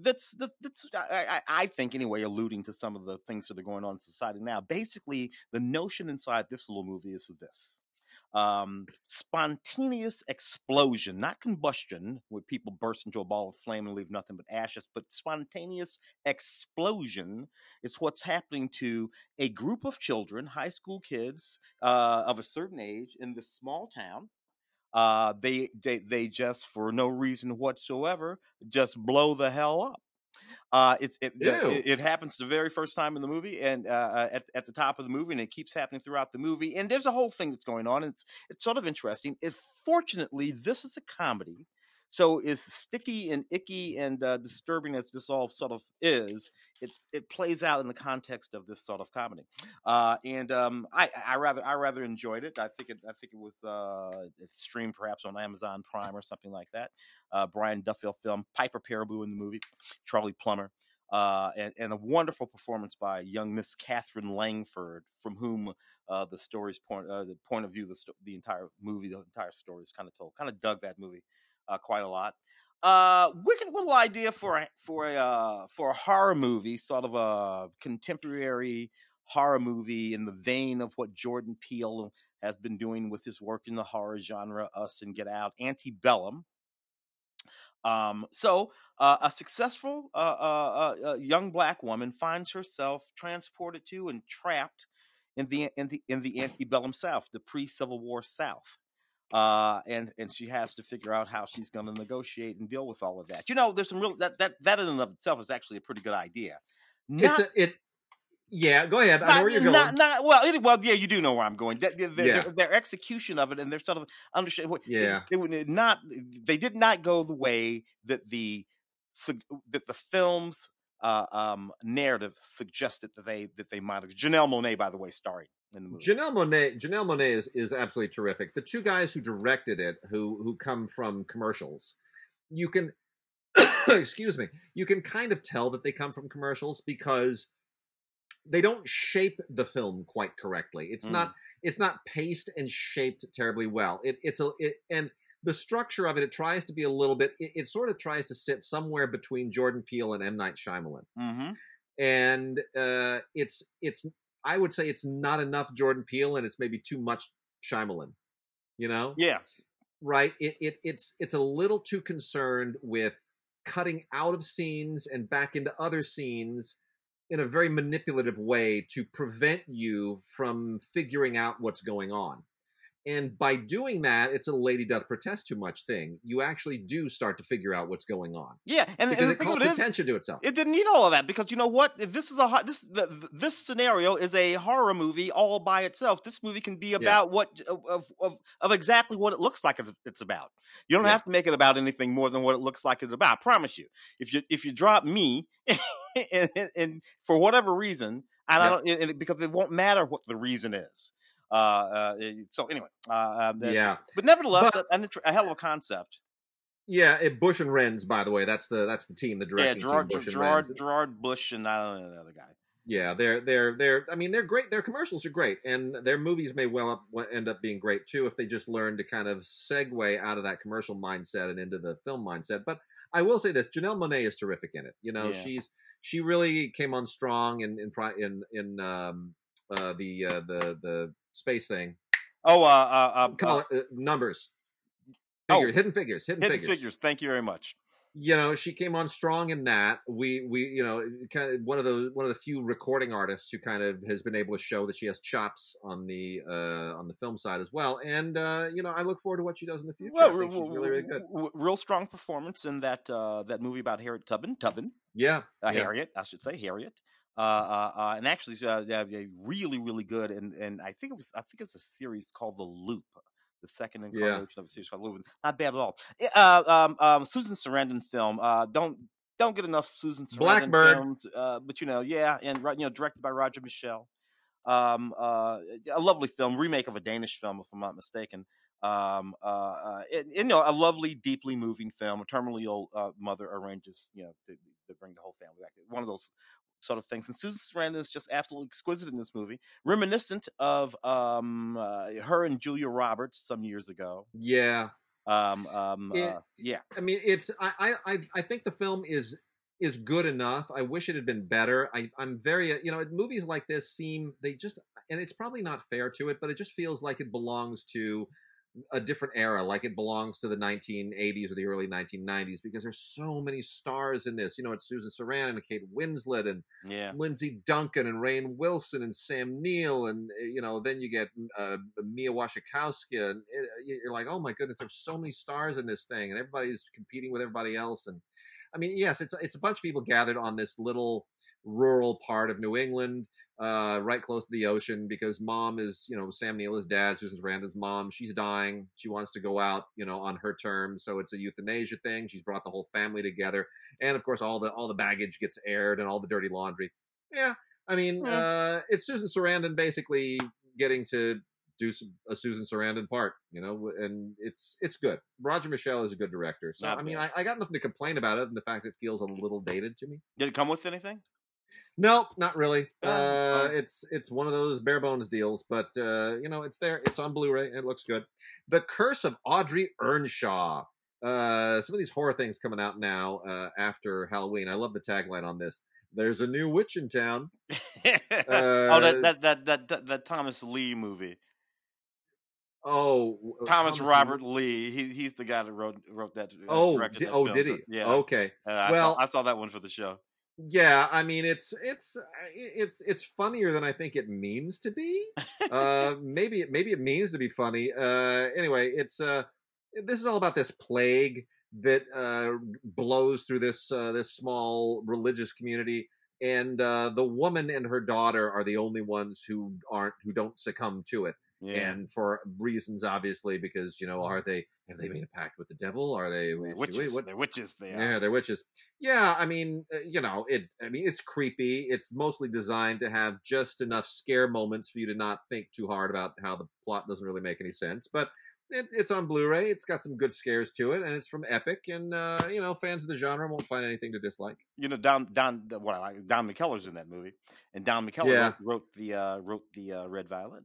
that's that's I, I think anyway, alluding to some of the things that are going on in society now. Basically, the notion inside this little movie is this um, spontaneous explosion, not combustion, where people burst into a ball of flame and leave nothing but ashes, but spontaneous explosion is what's happening to a group of children, high school kids uh, of a certain age in this small town. uh, they they they just for no reason whatsoever just blow the hell up. Uh, it it, it, it happens the very first time in the movie, and uh, uh, at at the top of the movie, and it keeps happening throughout the movie. And there's a whole thing that's going on. And it's it's sort of interesting. It, fortunately, this is a comedy, so as sticky and icky and uh, disturbing as this all sort of is, it it plays out in the context of this sort of comedy. Uh, and um, I I rather I rather enjoyed it. I think it I think it was uh, it's streamed perhaps on Amazon Prime or something like that uh, Brian Duffield film, Piper Perabo in the movie, Charlie Plummer, uh, and, and, a wonderful performance by young Miss Katherine Langford, from whom uh, the story's point, uh, the point of view, the, sto- the entire movie, the entire story is kind of told. Kind of dug that movie uh, quite a lot. Uh, wicked little idea for a, for a for a horror movie, sort of a contemporary horror movie in the vein of what Jordan Peele has been doing with his work in the horror genre, Us and Get Out, Antebellum, um, so, uh, a successful uh, uh, uh, young black woman finds herself transported to and trapped in the in the in the antebellum South, the pre-Civil War South. Uh, and and she has to figure out how she's going to negotiate and deal with all of that. You know, there's some real that that that in and of itself is actually a pretty good idea. Not, it's a, it yeah, go ahead. Not, I know where you're going. Not, not, well, well, yeah, you do know where I'm going. The, the, the, yeah. their, their, execution of it and their sort of understand. Yeah, they, they not. They did not go the way that the that the film's uh, um, narrative suggested that they that they might have. Janelle Monáe, by the way, starring in the movie. Janelle Monáe, Janelle Monáe is is absolutely terrific. The two guys who directed it, who who come from commercials, you can, excuse me, you can kind of tell that they come from commercials because they don't shape the film quite correctly. It's mm. not it's not paced and shaped terribly well. It, it's a it, and the structure of it it tries to be a little bit. It, it, sort of tries to sit somewhere between Jordan Peele and M Night Shyamalan, mm-hmm. and uh, it's it's I would say it's not enough Jordan Peele and it's maybe too much Shyamalan. You know? Yeah. Right. It, it it's it's a little too concerned with cutting out of scenes and back into other scenes in a very manipulative way to prevent you from figuring out what's going on. And by doing that, it's a lady doth protest too much thing. You actually do start to figure out what's going on. Yeah, and, and it calls attention to itself. It didn't need all of that because you know what? This is a this the, this scenario is a horror movie all by itself. This movie can be about yeah. what of, of of exactly what it looks like it's about. You don't yeah. have to make it about anything more than what it looks like it's about. I promise you. If you if you drop me and, and, for whatever reason, and yeah. I don't because it won't matter what the reason is. Uh, uh, so anyway, uh, um, yeah, but nevertheless, but, a, a, hell of a concept. Yeah, it, Bush and Renz, by the way, that's the that's the team, the directing yeah, Gerard, team. Bush Gerard, Gerard Bush, and I don't know the other guy. Yeah, they're they're they're. I mean, they're great. Their commercials are great, and their movies may well up, end up being great too if they just learn to kind of segue out of that commercial mindset and into the film mindset. But I will say this: Janelle Monáe is terrific in it. You know, yeah. she's she really came on strong in in in in um, uh, the uh, the the space thing. Oh, uh, uh, uh Come on, uh, uh numbers. Figure, oh, hidden figures, hidden, hidden figures. figures. Thank you very much. You know, she came on strong in that. We we you know kind of one of the one of the few recording artists who kind of has been able to show that she has chops on the uh on the film side as well. And uh you know, I look forward to what she does in the future. Well, she's really really good. Real strong performance in that uh that movie about Harriet Tubman. Tubman. Yeah, uh, yeah. Harriet, I should say Harriet. Uh, uh, uh, and actually, uh, yeah, really, really good. And and I think it was, I think it's a series called The Loop, the second incarnation yeah. of a series called Loop. Not bad at all. Eh, uh, um, um, Susan Sarandon film. Uh, don't don't get enough Susan Sarandon Blackbird. films. Uh, but you know, yeah, and you know, directed by Roger Michell. Um, uh, a lovely film, remake of a Danish film, if I'm not mistaken. Um, uh, uh, and, you know, a lovely, deeply moving film. A terminally old uh, mother arranges, you know, to, to bring the whole family back. One of those sort of things. And Susan Sarandon is just absolutely exquisite in this movie, reminiscent of um, uh, her and Julia Roberts some years ago. Yeah. Um, um, it, uh, yeah. I mean, it's I, I I think the film is is good enough. I wish it had been better. I I'm very uh, you know movies like this seem they just and it's probably not fair to it, but it just feels like it belongs to a different era, like it belongs to the 1980s or the early 1990s, because there's so many stars in this. You know, it's Susan Sarandon and Kate Winslet and Yeah. Lindsay Duncan and Rainn Wilson and Sam Neill, and uh, you know, then you get uh, Mia Wasikowska, and it, you're like, oh my goodness, there's so many stars in this thing, and everybody's competing with everybody else. And I mean, yes, it's it's a bunch of people gathered on this little rural part of New England, uh, right close to the ocean, because mom is, you know, Sam Neill is dad, Susan Sarandon's mom. She's dying. She wants to go out, you know, on her terms. So it's a euthanasia thing. She's brought the whole family together, and of course, all the all the baggage gets aired and all the dirty laundry. Yeah, I mean, Yeah. uh, it's Susan Sarandon basically getting to do some, a Susan Sarandon part, you know, and it's it's good. Roger Michell is a good director, so Not I mean. I, I got nothing to complain about it, and the fact that it feels a little dated to me. Did it come with anything? No, not really. Oh, Uh, oh. it's it's one of those bare bones deals, but uh, you know, it's there. It's on Blu-ray. and It looks good. The Curse of Audrey Earnshaw. Uh, some of these horror things coming out now uh, after Halloween. I love the tagline on this. There's a new witch in town. oh, Uh, that, that that that that that Thomas Lee movie. Oh, w- Thomas, Robert Lee. He he's the guy that wrote wrote that. uh, Oh, di- that oh, film. did he? Yeah. Okay. Uh, I Well- saw, I saw that one for the show. Yeah, I mean it's it's uh, it's it's funnier than I think it means to be. uh, maybe it maybe it means to be funny. Uh, anyway, it's uh, this is all about this plague that uh, blows through this uh, this small religious community, and uh, the woman and her daughter are the only ones who aren't who don't succumb to it Yeah. and for reasons obviously because you know are they have they made a pact with the devil are they They're wait, witches. what They're witches. They yeah, are. they're witches. Yeah, I mean, uh, you know, it. I mean, it's creepy. It's mostly designed to have just enough scare moments for you to not think too hard about how the plot doesn't really make any sense. But it, it's on Blu-ray. It's got some good scares to it, and it's from Epic. And uh, you know, fans of the genre won't find anything to dislike. You know, Don Don what I like Don McKellar's in that movie, and Don McKellar Yeah. wrote, wrote the uh, wrote the uh, Red Violin.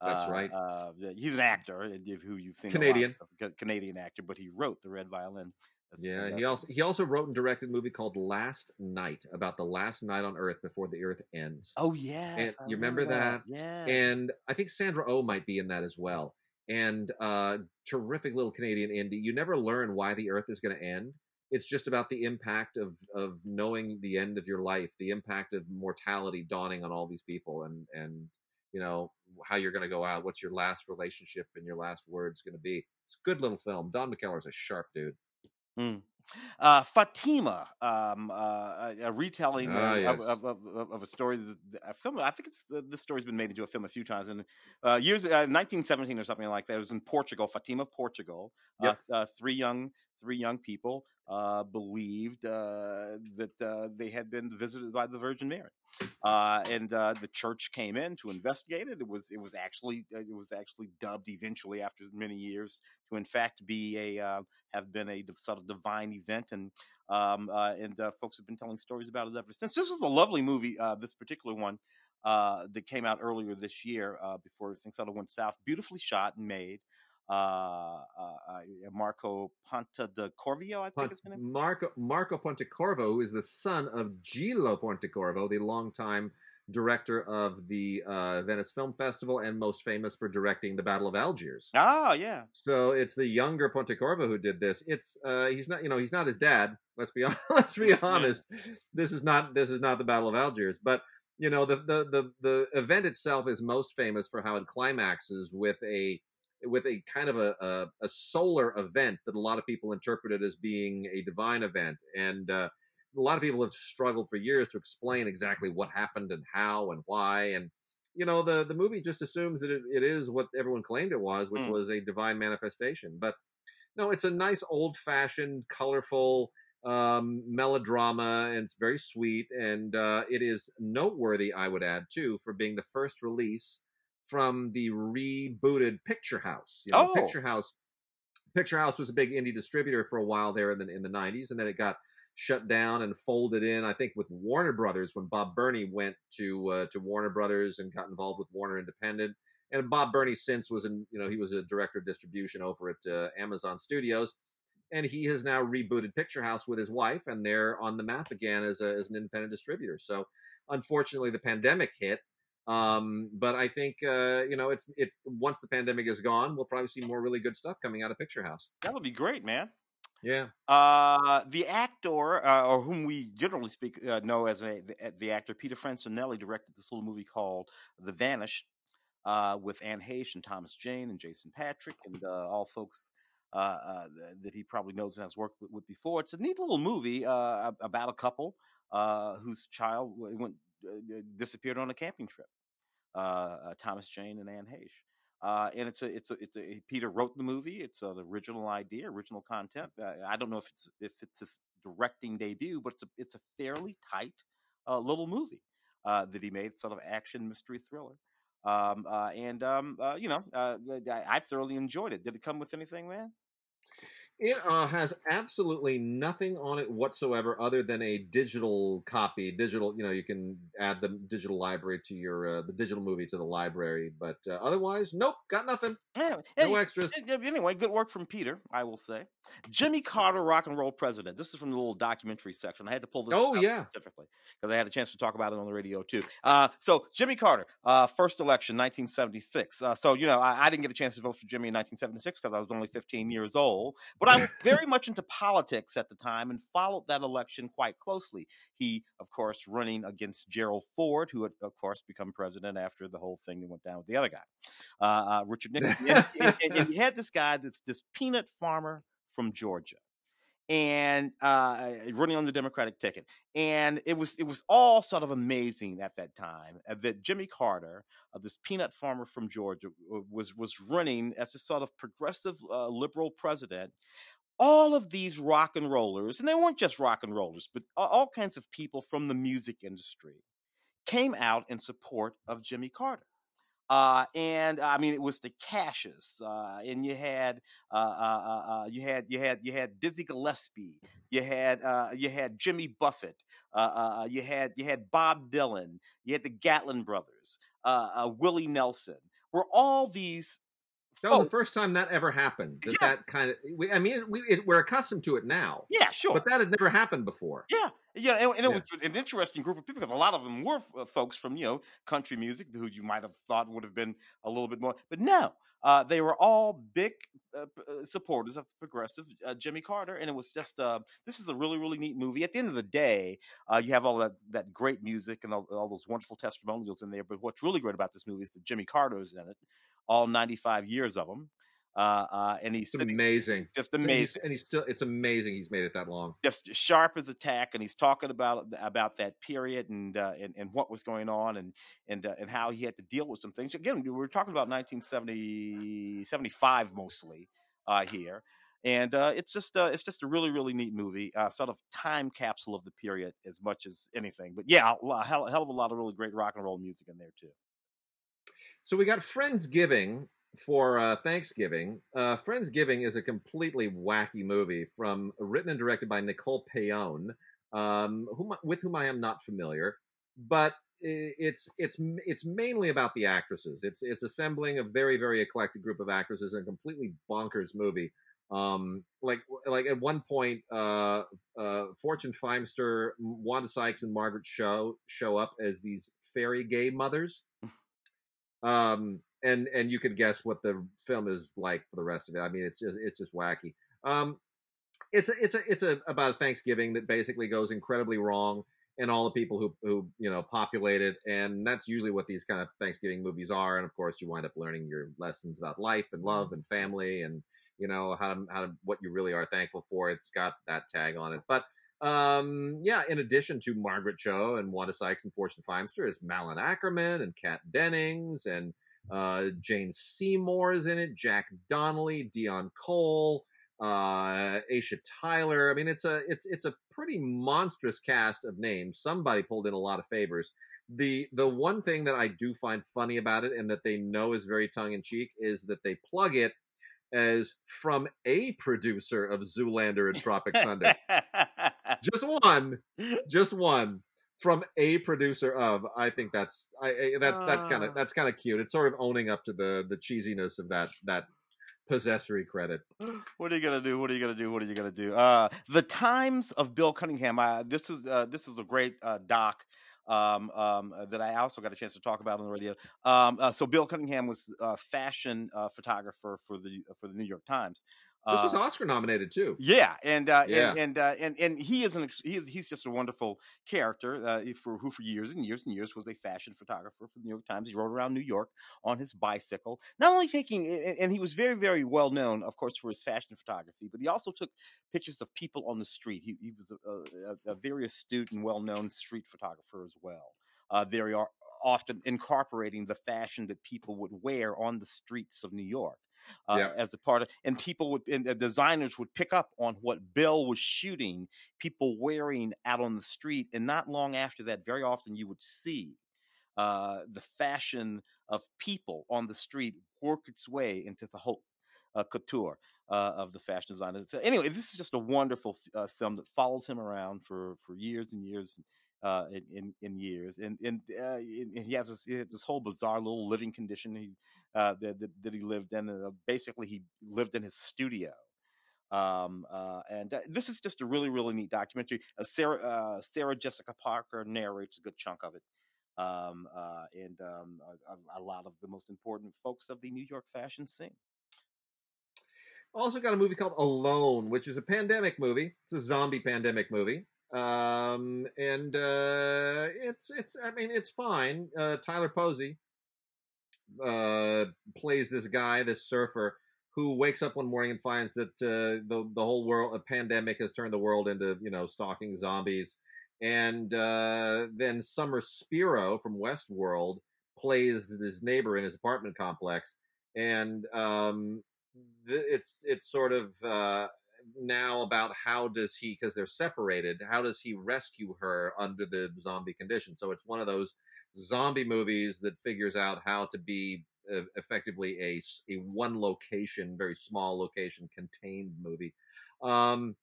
That's Uh, right. Uh, he's an actor, if- who you've seen. lot of Canadian. Canadian actor, but he wrote the Red Violin. That's- Yeah, he also he also wrote and directed a movie called Last Night about the last night on Earth before the Earth ends. Oh yeah, you remember that? Yeah. and I think Sandra O oh might be in that as well. And uh, terrific little Canadian indie. You never learn why the Earth is going to end. It's just about the impact of of knowing the end of your life, the impact of mortality dawning on all these people, and and you know how you're going to go out. What's your last relationship and your last words going to be? It's a good little film. Don McKellar's a sharp dude. Mm. Uh, Fatima, um, uh, a, retelling Ah, of, yes. of, of, of, a story, a film. I think it's the, this story's been made into a film a few times. And uh, years, uh, 1917 or something like that. It was in Portugal, Fatima, Portugal. Yep. Uh, uh, three young, three young people uh, believed uh, that uh, they had been visited by the Virgin Mary, uh, and uh, the church came in to investigate it. It was, it was actually, uh, it was actually dubbed eventually after many years to, in fact, be a have been a sort of divine event, and um, and folks have been telling stories about it ever since. This was a lovely movie, this particular one that came out earlier this year before everything sort of went south. Beautifully shot and made. Uh, uh, uh, Marco Ponta de Corvio, I think Pont- his name. Marco Marco Pontecorvo, who is the son of Gillo Pontecorvo, the longtime director of the uh, Venice Film Festival and most famous for directing the Battle of Algiers. Ah, yeah. So it's the younger Pontecorvo who did this. It's uh, he's not you know he's not his dad. Let's be let's be honest. This is not this is not the Battle of Algiers, but you know the the the the event itself is most famous for how it climaxes with a with a kind of a, a, a solar event that a lot of people interpreted as being a divine event and uh, a lot of people have struggled for years to explain exactly what happened and how and why and you know the the movie just assumes that it, it is what everyone claimed it was which Mm. was a divine manifestation but no it's a nice old fashioned colorful um, melodrama and it's very sweet and uh, it is noteworthy i would add too for being the first release from the rebooted picture house you know, Oh. picture house picture house was a big indie distributor for a while there in the in the 90s and then it got shut down and folded in i think with warner brothers when bob berney went to uh, to warner brothers and got involved with warner independent and bob berney since was in you know he was a director of distribution over at uh, amazon studios and he has now rebooted picture house with his wife and they're on the map again as, a, as an independent distributor so unfortunately the pandemic hit Um, but I think uh, you know it's it once the pandemic is gone, we'll probably see more really good stuff coming out of Picture House. That would be great, man. Yeah. Uh, the actor, uh, or whom we generally speak uh, know as a, the, the, actor Peter Facinelli, directed this little movie called The Vanished, uh, with Anne Heche and Thomas Jane and Jason Patric and uh, all folks uh, uh, that he probably knows and has worked with, with, before. It's a neat little movie uh, about a couple uh, whose child went disappeared on a camping trip. Thomas Jane and Anne Heche. Uh, and it's a it's a it's a Peter wrote the movie. It's an original idea, original content. Uh, I don't know if it's if it's his directing debut, but it's a it's a fairly tight uh, little movie that he made, sort of action mystery thriller. Um, uh, and um, uh, you know, uh, I, I, thoroughly enjoyed it. Did it come with anything, man? It uh, has absolutely nothing on it whatsoever, other than a digital copy. Digital, you know, you can add the digital library to your uh, the digital movie to the library, but uh, otherwise, nope, got nothing. Yeah, no extras. Anyway, good work from Peter, I will say. Jimmy Carter, rock and roll president. This is from the little documentary section. I had to pull this oh, yeah. specifically because I had a chance to talk about it on the radio too. Uh, so Jimmy Carter, uh, first election, 1976. Uh, so you know, I, I, didn't get a chance to vote for Jimmy in 1976 because I was only 15 years old. But I was very much into politics at the time and followed that election quite closely. He, of course, running against Gerald Ford, who had, of course, become president after the whole thing that went down with the other guy, uh, uh, Richard Nixon. and, and, and, and you had this guy that's this peanut farmer from Georgia and uh, running on the Democratic ticket. And it was it was all sort of amazing at that time uh, that Jimmy Carter, uh, this peanut farmer from Georgia, was was running as a sort of progressive uh, liberal president. All of these rock and rollers, and they weren't just rock and rollers, but all kinds of people from the music industry came out in support of Jimmy Carter. Uh, and I mean, it was the Cashes, uh, and you had uh, uh, uh, uh you had you had you had Dizzy Gillespie, you had you had Jimmy Buffett, you had you had Bob Dylan, you had the Gatlin brothers, Willie Nelson. Were all these that was the first time that ever happened. That, yes. that kind of, we, I mean, we, it, we're accustomed to it now. Yeah, sure. But that had never happened before. Yeah, yeah, and, and it yeah. was an interesting group of people because a lot of them were uh, folks from you know country music who you might have thought would have been a little bit more, but no, uh, they were all big uh, uh supporters of progressive uh, Jimmy Carter, and it was just uh, this is a really really neat movie. At the end of the day, you have all that that great music and all, all, those wonderful testimonials in there. But what's really great about this movie is that Jimmy Carter is in it, all ninety five years of them. Uh, uh, and he's sitting, amazing, just amazing, so and he's still it's amazing he's made it that long. Just sharp as attack, and he's talking about about that period and uh, and, and what was going on and and uh, and how he had to deal with some things. Again, we were talking about 1970, 75 mostly uh, here, and uh, it's just uh, it's just a really really neat movie, uh, sort of time capsule of the period as much as anything. But yeah, a hell, a hell of a lot of really great rock and roll music in there too. So we got Friendsgiving for uh, Thanksgiving. Uh, Friendsgiving is a completely wacky movie from written and directed by Nicol Paone, um, whom, with whom I am not familiar, but it's it's it's mainly about the actresses. It's it's assembling a very very eclectic group of actresses in a completely bonkers movie. Um, like like at one point, uh, uh, Fortune Feimster, Wanda Sykes, and Margaret Cho show up as these fairy gay mothers. Um, and and you could guess what the film is like for the rest of it. I mean, it's just it's just wacky. Um, it's a it's a it's a about Thanksgiving that basically goes incredibly wrong, and all the people who who you know populate it, and that's usually what these kind of Thanksgiving movies are. And of course, you wind up learning your lessons about life and love and family, and you know how to how to what you really are thankful for. It's got that tag on it, but um, yeah, in addition to Margaret Cho and Wanda Sykes and Fortune Feimster, is Malin Akerman and Kat Dennings and uh, Jane Seymour is in it, Jack Donnelly, Deon Cole, uh, Aisha Tyler. I mean, it's a it's it's a pretty monstrous cast of names. Somebody pulled in a lot of favors. The the one thing that I do find funny about it, and that they know is very tongue in cheek, is that they plug it as from a producer of Zoolander and Tropic Thunder. just one, just one from a producer of i think that's i that's that's kind of ah. that's kind of cute it's sort of owning up to the the cheesiness of that that possessory credit what are you gonna do what are you gonna do what are you gonna do uh the times of bill cunningham uh, this was uh, this is a great uh, doc um, um, uh, that I also got a chance to talk about on the radio. Um, uh, so Bill Cunningham was a fashion uh, photographer for the for the New York Times. This was Uh, Oscar nominated too. yeah, and uh, Yeah. and and, uh, and and he is an he is he's just a wonderful character uh, for who for years and years and years was a fashion photographer for the New York Times. He rode around New York on his bicycle, not only taking and and he was very very well known, of course, for his fashion photography, but he also took pictures of people on the street. He he was a, a, a very astute and well known street photographer as well. Uh, very often incorporating the fashion that people would wear on the streets of New York uh, Yeah. as a part of, and people would, and the designers would pick up on what Bill was shooting, people wearing out on the street, and not long after that, very often you would see uh, the fashion of people on the street work its way into the whole uh, couture uh, of the fashion designers. So anyway, this is just a wonderful uh, film that follows him around for for years and years. Uh, in, in in years, and and, uh, and he has this, this whole bizarre little living condition. He uh, that, that that he lived in. Uh, basically, he lived in his studio. Um, uh, and uh, this is just a really, really neat documentary. Uh, Sarah uh, Sarah Jessica Parker narrates a good chunk of it, um, and um, a, a- a lot of the most important folks of the New York fashion scene. Also got a movie called Alone, which is a pandemic movie. It's a zombie pandemic movie. Um, and uh, it's it's I mean it's fine. Uh, Tyler Posey uh, plays this guy, this surfer, who wakes up one morning and finds that uh, the the whole world, a pandemic, has turned the world into you know stalking zombies. And uh, then Summer Spiro from Westworld plays this neighbor in his apartment complex, and um, th- it's it's sort of uh, now about how does he because they're separated how does he rescue her under the zombie condition so it's one of those zombie movies that figures out how to be uh, effectively a one location very small location contained movie. Um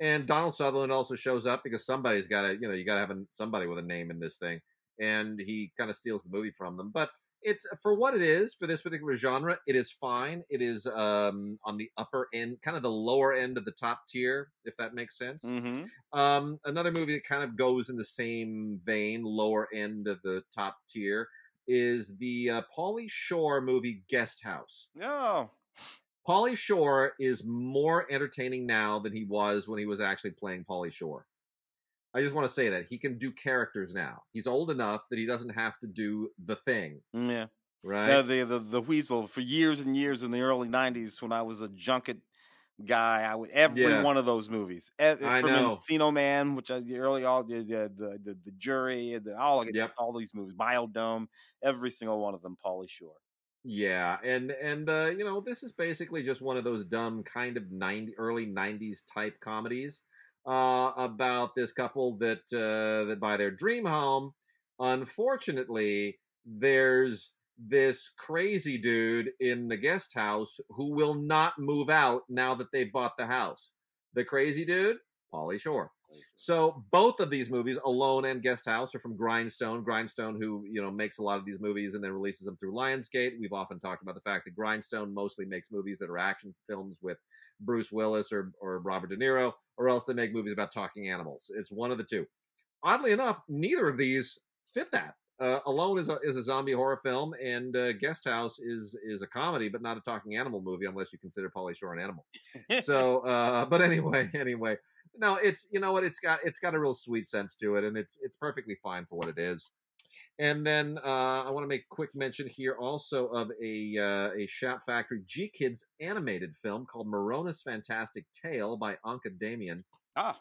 and donald sutherland also shows up because somebody's got to you know you got to have a, somebody with a name in this thing and he kind of steals the movie from them but it's for what it is for this particular genre it is fine it is um on the upper end kind of the lower end of the top tier if that makes sense Mm-hmm. um another movie that kind of goes in the same vein lower end of the top tier is the uh, Pauly Shore movie Guest House. No. Pauly Shore is more entertaining now than he was when he was actually playing Pauly Shore. I just want to say that he can do characters now. He's old enough that he doesn't have to do the thing, Yeah. right? Yeah, the, the the weasel for years and years in the early '90s when I was a junket guy. I would every Yeah. one of those movies. Eh, I from know. Encino Man, which I early all the the the, the, jury, the, all Yep. all these movies, Biodome, every single one of them, Pauly Shore. Yeah, and and uh, you know this is basically just one of those dumb kind of ninety early '90s type comedies uh, about this couple that uh, that buy their dream home. Unfortunately, there's this crazy dude in the guest house who will not move out now that they bought the house. The crazy dude, Pauly Shore. So both of these movies, Alone and Guest House, are from Grindstone. Grindstone, who you know makes a lot of these movies and then releases them through Lionsgate. We've often talked about the fact that Grindstone mostly makes movies that are action films with Bruce Willis or or Robert De Niro, or else they make movies about talking animals. It's one of the two. Oddly enough, neither of these fit that. Uh, Alone is a is a zombie horror film, and uh, Guest House is is a comedy, but not a talking animal movie, unless you consider Pauly Shore an animal so uh but anyway anyway no it's you know what it's got it's got a real sweet sense to it and it's it's perfectly fine for what it is and then uh i want to make quick mention here also of a uh a shout factory GKIDS animated film called Marona's fantastic tale by anca damian ah,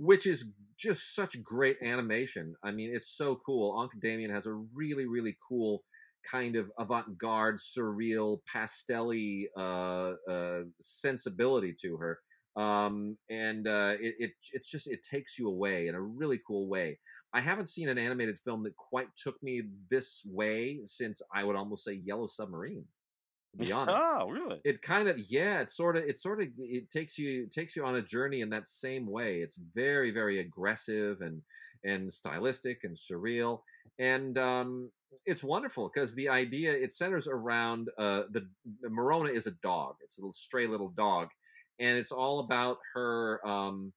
which is just such great animation. I mean, it's so cool. Anca Damian has a really, really cool kind of avant-garde, surreal, pastelly uh, uh, sensibility to her, um, and uh, it, it it's just it takes you away in a really cool way. I haven't seen an animated film that quite took me this way since I would almost say Yellow Submarine. To be honest, oh, really? it kind of yeah it sort of it sort of it takes you it takes you on a journey in that same way it's very very aggressive and and stylistic and surreal and um it's wonderful because the idea it centers around uh the, the marona is a dog it's a little stray little dog and it's all about her um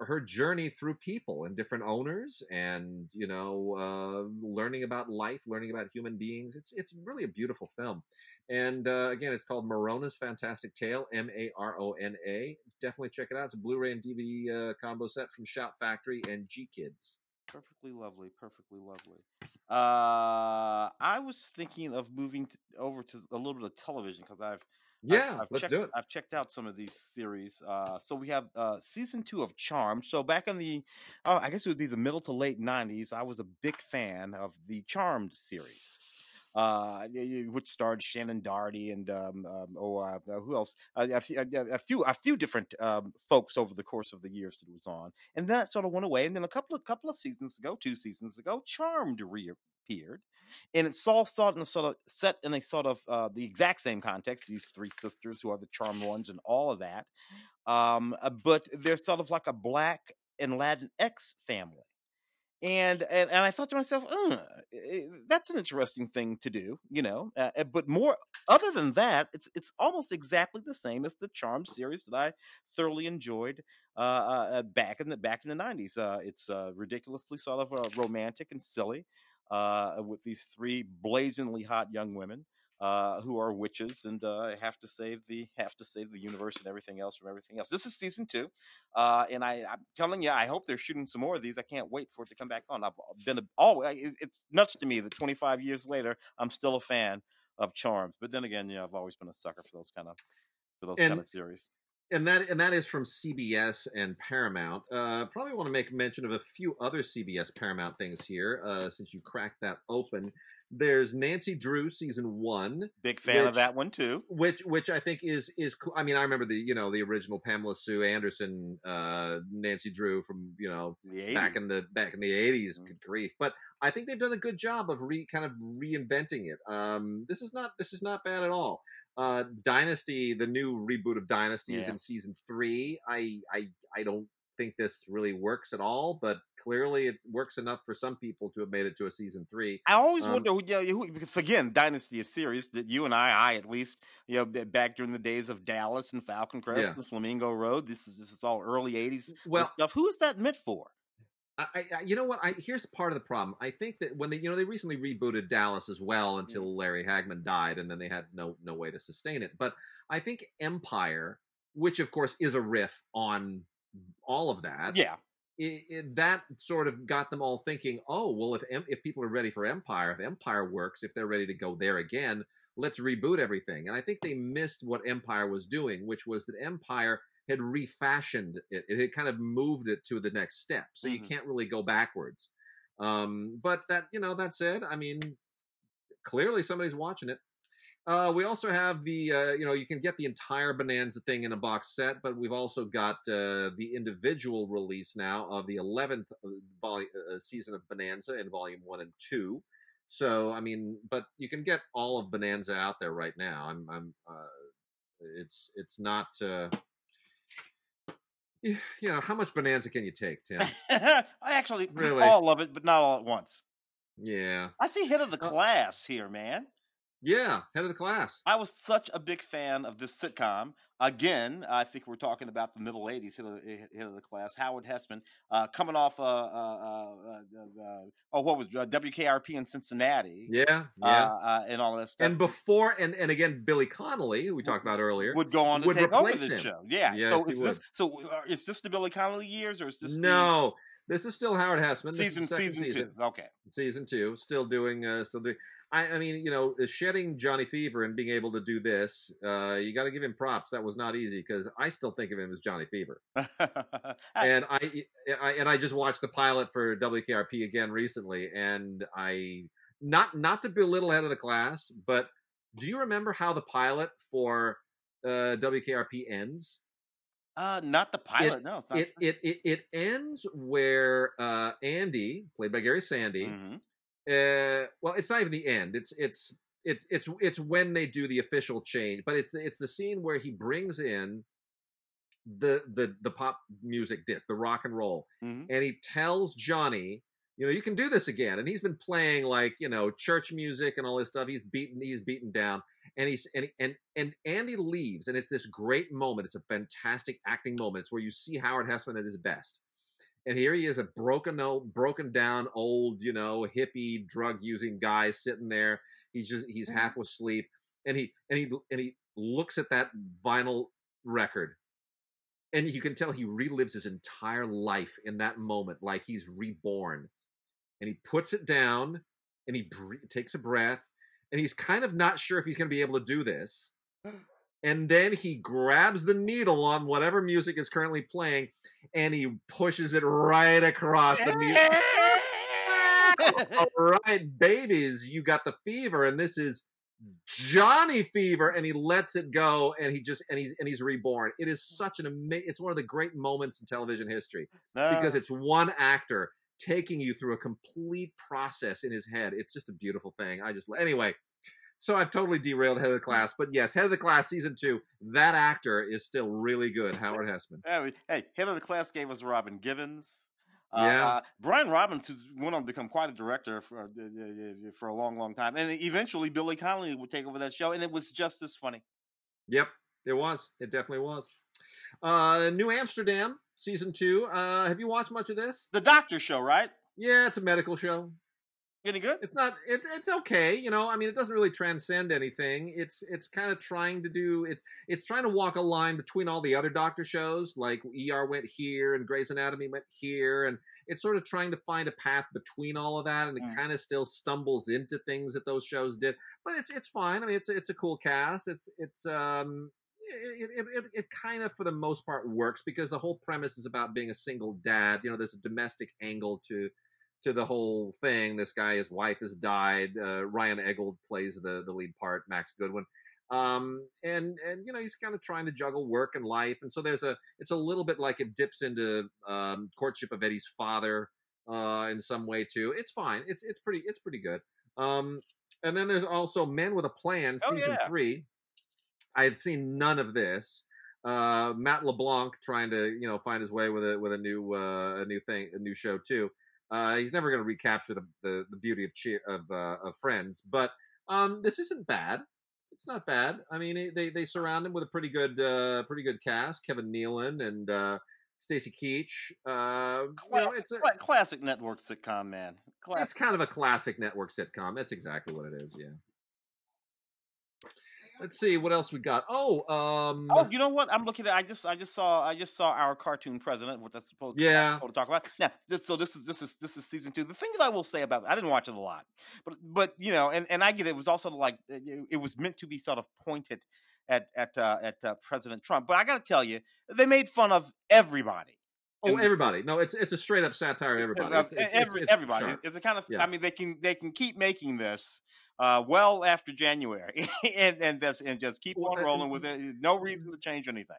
her journey through people and different owners and you know uh, learning about life learning about human beings. It's it's really a beautiful film. And uh, again it's called marona's fantastic tale m-a-r-o-n-a definitely check it out. It's a blu-ray and dvd uh, combo set from shout factory and GKIDS perfectly lovely perfectly lovely. Uh i was thinking of moving to, over to a little bit of television because i've yeah, I've, I've let's checked, do it. I've checked out some of these series. Uh, so we have uh, season two of Charmed. So back in the, uh, I guess it would be the middle to late '90s. I was a big fan of the Charmed series. Uh, which starred Shannen Doherty and um, um, oh, uh, uh who else? Uh, a, a, few, a few different um, folks over the course of the years that it was on, and then it sort of went away. And then a couple of couple of seasons ago, two seasons ago, Charmed reappeared, and it's all in a sort of set in a sort of uh, the exact same context. These three sisters who are the charmed ones, and all of that. Um, uh, but they're sort of like a black and Latinx family. And, and and I thought to myself, that's an interesting thing to do, you know. Uh, uh, but more, other than that, it's it's almost exactly the same as the Charmed series that I thoroughly enjoyed uh, uh, uh back in the back in the nineties. it's ridiculously sort of romantic and silly uh, with these three blazingly hot young women uh, who are witches and uh, have to save the have to save the universe and everything else from everything else. This is season two, uh, and I, I'm telling you, I hope they're shooting some more of these. I can't wait for it to come back on. I've been a, oh, it's nuts to me that 25 years later, I'm still a fan of Charms. But then again, you know, I've always been a sucker for those kind of for those and, kind of series and that and that is from CBS and Paramount. Uh, probably want to make mention of a few other CBS Paramount things here, uh, since you cracked that open. There's Nancy Drew season one. Big fan which, of that one too. Which which I think is is cool. I mean, I remember the you know the original Pamela Sue Anderson, uh, Nancy Drew from you know back in the back in the 80s mm-hmm. Good grief! But I think they've done a good job of re kind of reinventing it. Um, this is not this is not bad at all. Uh, Dynasty, the new reboot of Dynasty yeah. is in season three. I I I don't think this really works at all, but clearly it works enough for some people to have made it to a season three. I always um, wonder who, yeah, who, because again, Dynasty is serious. that you and I, I at least, you know, back during the days of Dallas and Falcon Crest yeah. and Flamingo Road. This is this is all early '80s well, stuff. Who is that meant for? I, I, you know what? I here's part of the problem. I think that when they, you know, they recently rebooted Dallas as well until mm. Larry Hagman died, and then they had no no way to sustain it. But I think Empire, which of course is a riff on all of that, yeah, it, it, that sort of got them all thinking, oh, well, if if people are ready for Empire, if Empire works, if they're ready to go there again, let's reboot everything. And I think they missed what Empire was doing, which was that Empire had refashioned it. It had kind of moved it to the next step. So mm-hmm. you can't really go backwards. Um, but that, you know, that said, I mean, clearly somebody's watching it. Uh, we also have the, uh, you know, you can get the entire Bonanza thing in a box set, but we've also got uh, the individual release now of the 11th uh, vol- uh, season of Bonanza in volume one and two. So, I mean, but you can get all of Bonanza out there right now. I'm, I'm, uh, it's, it's not, you know, how much bonanza can you take, Tim? I actually really all of it, but not all at once. Yeah. I see hit of the uh class here, man. Yeah, head of the class. I was such a big fan of this sitcom. Again, I think we're talking about the middle '80s head of the, head of the class. Howard Hesseman, uh, coming off, uh, uh, uh, uh oh, what was uh, WKRP in Cincinnati? Yeah, yeah, and all that stuff. And before, and and again, Billy Connolly, who we talked about earlier, would go on to take over the him. show. Yeah. Yes, so is this so? is this the Billy Connolly years, or is this no? The... This is still Howard Hesseman. Season season, season two. Okay. Season two. Still doing. Uh, still doing. I, I, mean, you know, shedding Johnny Fever and being able to do this, uh, you got to give him props. That was not easy because I still think of him as Johnny Fever. and I, I, and I just watched the pilot for WKRP again recently, and I not not to belittle head of the class, but do you remember how the pilot for uh, WKRP ends? Uh, not the pilot. It, no, it, it, it it ends where uh, Andy, played by Gary Sandy, mm-hmm uh, well, it's not even the end. It's it's it, it's it's when they do the official change, but it's it's the scene where he brings in the the the pop music disc, the rock and roll, mm-hmm. and he tells Johnny, you know, you can do this again. And he's been playing like you know church music and all this stuff. He's beaten he's beaten down, and he's and and and Andy leaves, and it's this great moment. It's a fantastic acting moment. It's where you see Howard Hesseman at his best and here he is, a broken, old, broken down, old, you know, hippie, drug using guy sitting there. He's just he's mm-hmm. half asleep, and he and he and he looks at that vinyl record, and you can tell he relives his entire life in that moment, like he's reborn. And he puts it down, and he takes a breath, and he's kind of not sure if he's going to be able to do this. And then he grabs the needle on whatever music is currently playing, and he pushes it right across the music. All right, babies, you got the fever, and this is Johnny Fever, and he lets it go, and he just and he's and he's reborn. It is such an amazing. It's one of the great moments in television history because ah. it's one actor taking you through a complete process in his head. It's just a beautiful thing. I just anyway. So I've totally derailed Head of the Class, but yes, Head of the Class season two. That actor is still really good, Howard Hesseman. hey, Head of the Class gave us Robin Givens. Yeah. Uh, Brian Robbins, who's went on to become quite a director for uh, for a long, long time, and eventually Billy Connolly would take over that show, and it was just as funny. Yep, it was. It definitely was. Uh, New Amsterdam season two. Uh, have you watched much of this? The Doctor Show, right? Yeah, it's a medical show. Any good? It's not. It, it's okay. You know, I mean, it doesn't really transcend anything. It's it's kind of trying to do. It's it's trying to walk a line between all the other Doctor shows, like ER went here and Grey's Anatomy went here, and it's sort of trying to find a path between all of that, and it Mm. kind of still stumbles into things that those shows did. But it's it's fine. I mean, it's it's a cool cast. It's it's um. It, it, it, it kind of, for the most part, works because the whole premise is about being a single dad. You know, there's a domestic angle to to the whole thing. This guy, his wife has died. Uh, Ryan Eggold plays the the lead part. Max Goodwin. Um, and and you know he's kind of trying to juggle work and life, and so there's a it's a little bit like it dips into um, courtship of Eddie's father uh, in some way too. It's fine. It's it's pretty it's pretty good. Um, and then there's also Men with a Plan Oh, season yeah. three. I have seen none of this. Uh, Matt LeBlanc trying to you know find his way with a with a new uh, a new thing a new show too. Uh, he's never going to recapture the, the the beauty of cheer of uh, of Friends, but um, this isn't bad. It's not bad. I mean, they they surround him with a pretty good uh, pretty good cast. Kevin Nealon and uh, Stacy Keach. Uh, you know, it's a, classic network sitcom, man. Classic. it's kind of a classic network sitcom. That's exactly what it is. Yeah. Let's see what else we got. Oh, um, Oh, you know what? I'm looking at. I just, I just saw, I just saw our cartoon president, which that's supposed Yeah. to talk about. Now, this, so this is, this is, this is season two. The thing that I will say about, I didn't watch it a lot, but, but you know, and and I get it, it was also like it, it was meant to be sort of pointed at at uh, at uh, President Trump. But I got to tell you, they made fun of everybody. oh, and- everybody. No, it's it's a straight up satire. Everybody. Uh, It's, it's, every, it's, everybody. It's a kind of. Yeah. I mean, they can they can keep making this uh, well after January, and and that's and just keep on uh, rolling with it. No reason to change anything.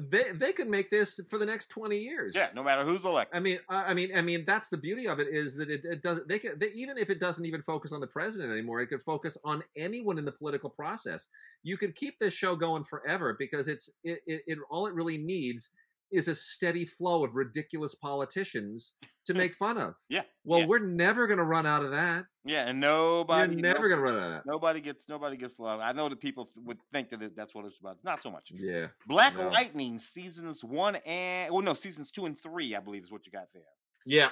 They they could make this for the next twenty years. Yeah, no matter who's elected. I mean, I I mean, I mean, that's the beauty of it is that it, it does. They could, they, even if it doesn't even focus on the president anymore, it could focus on anyone in the political process. You could keep this show going forever because it's it, it, it all it really needs is a steady flow of ridiculous politicians to make fun of. Yeah. Well, yeah, we're never going to run out of that. yeah, and nobody, You're never going to run out of that. nobody gets nobody gets love. I know that people would think that it, that's what it's about. Not so much. Yeah. Black No. Lightning seasons one and well, no, seasons two and three, I believe, is what you got there. Yeah.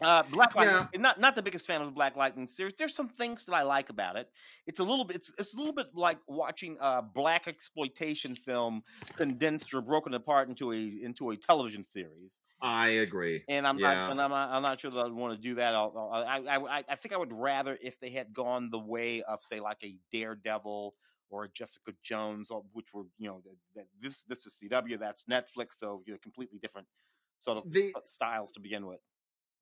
Uh, Black Lightning, Yeah. not not the biggest fan of the Black Lightning series. There's some things that I like about it. It's a little bit, it's, it's a little bit like watching a black exploitation film condensed or broken apart into a into a television series. I agree. And I'm Yeah. not, and I'm not, I'm not sure that I want to do that. I'll- I'll- I, I, I, think I would rather if they had gone the way of say like a Daredevil or a Jessica Jones, which were you know this this is CW, that's Netflix, so you're completely different sort of The uh, styles to begin with.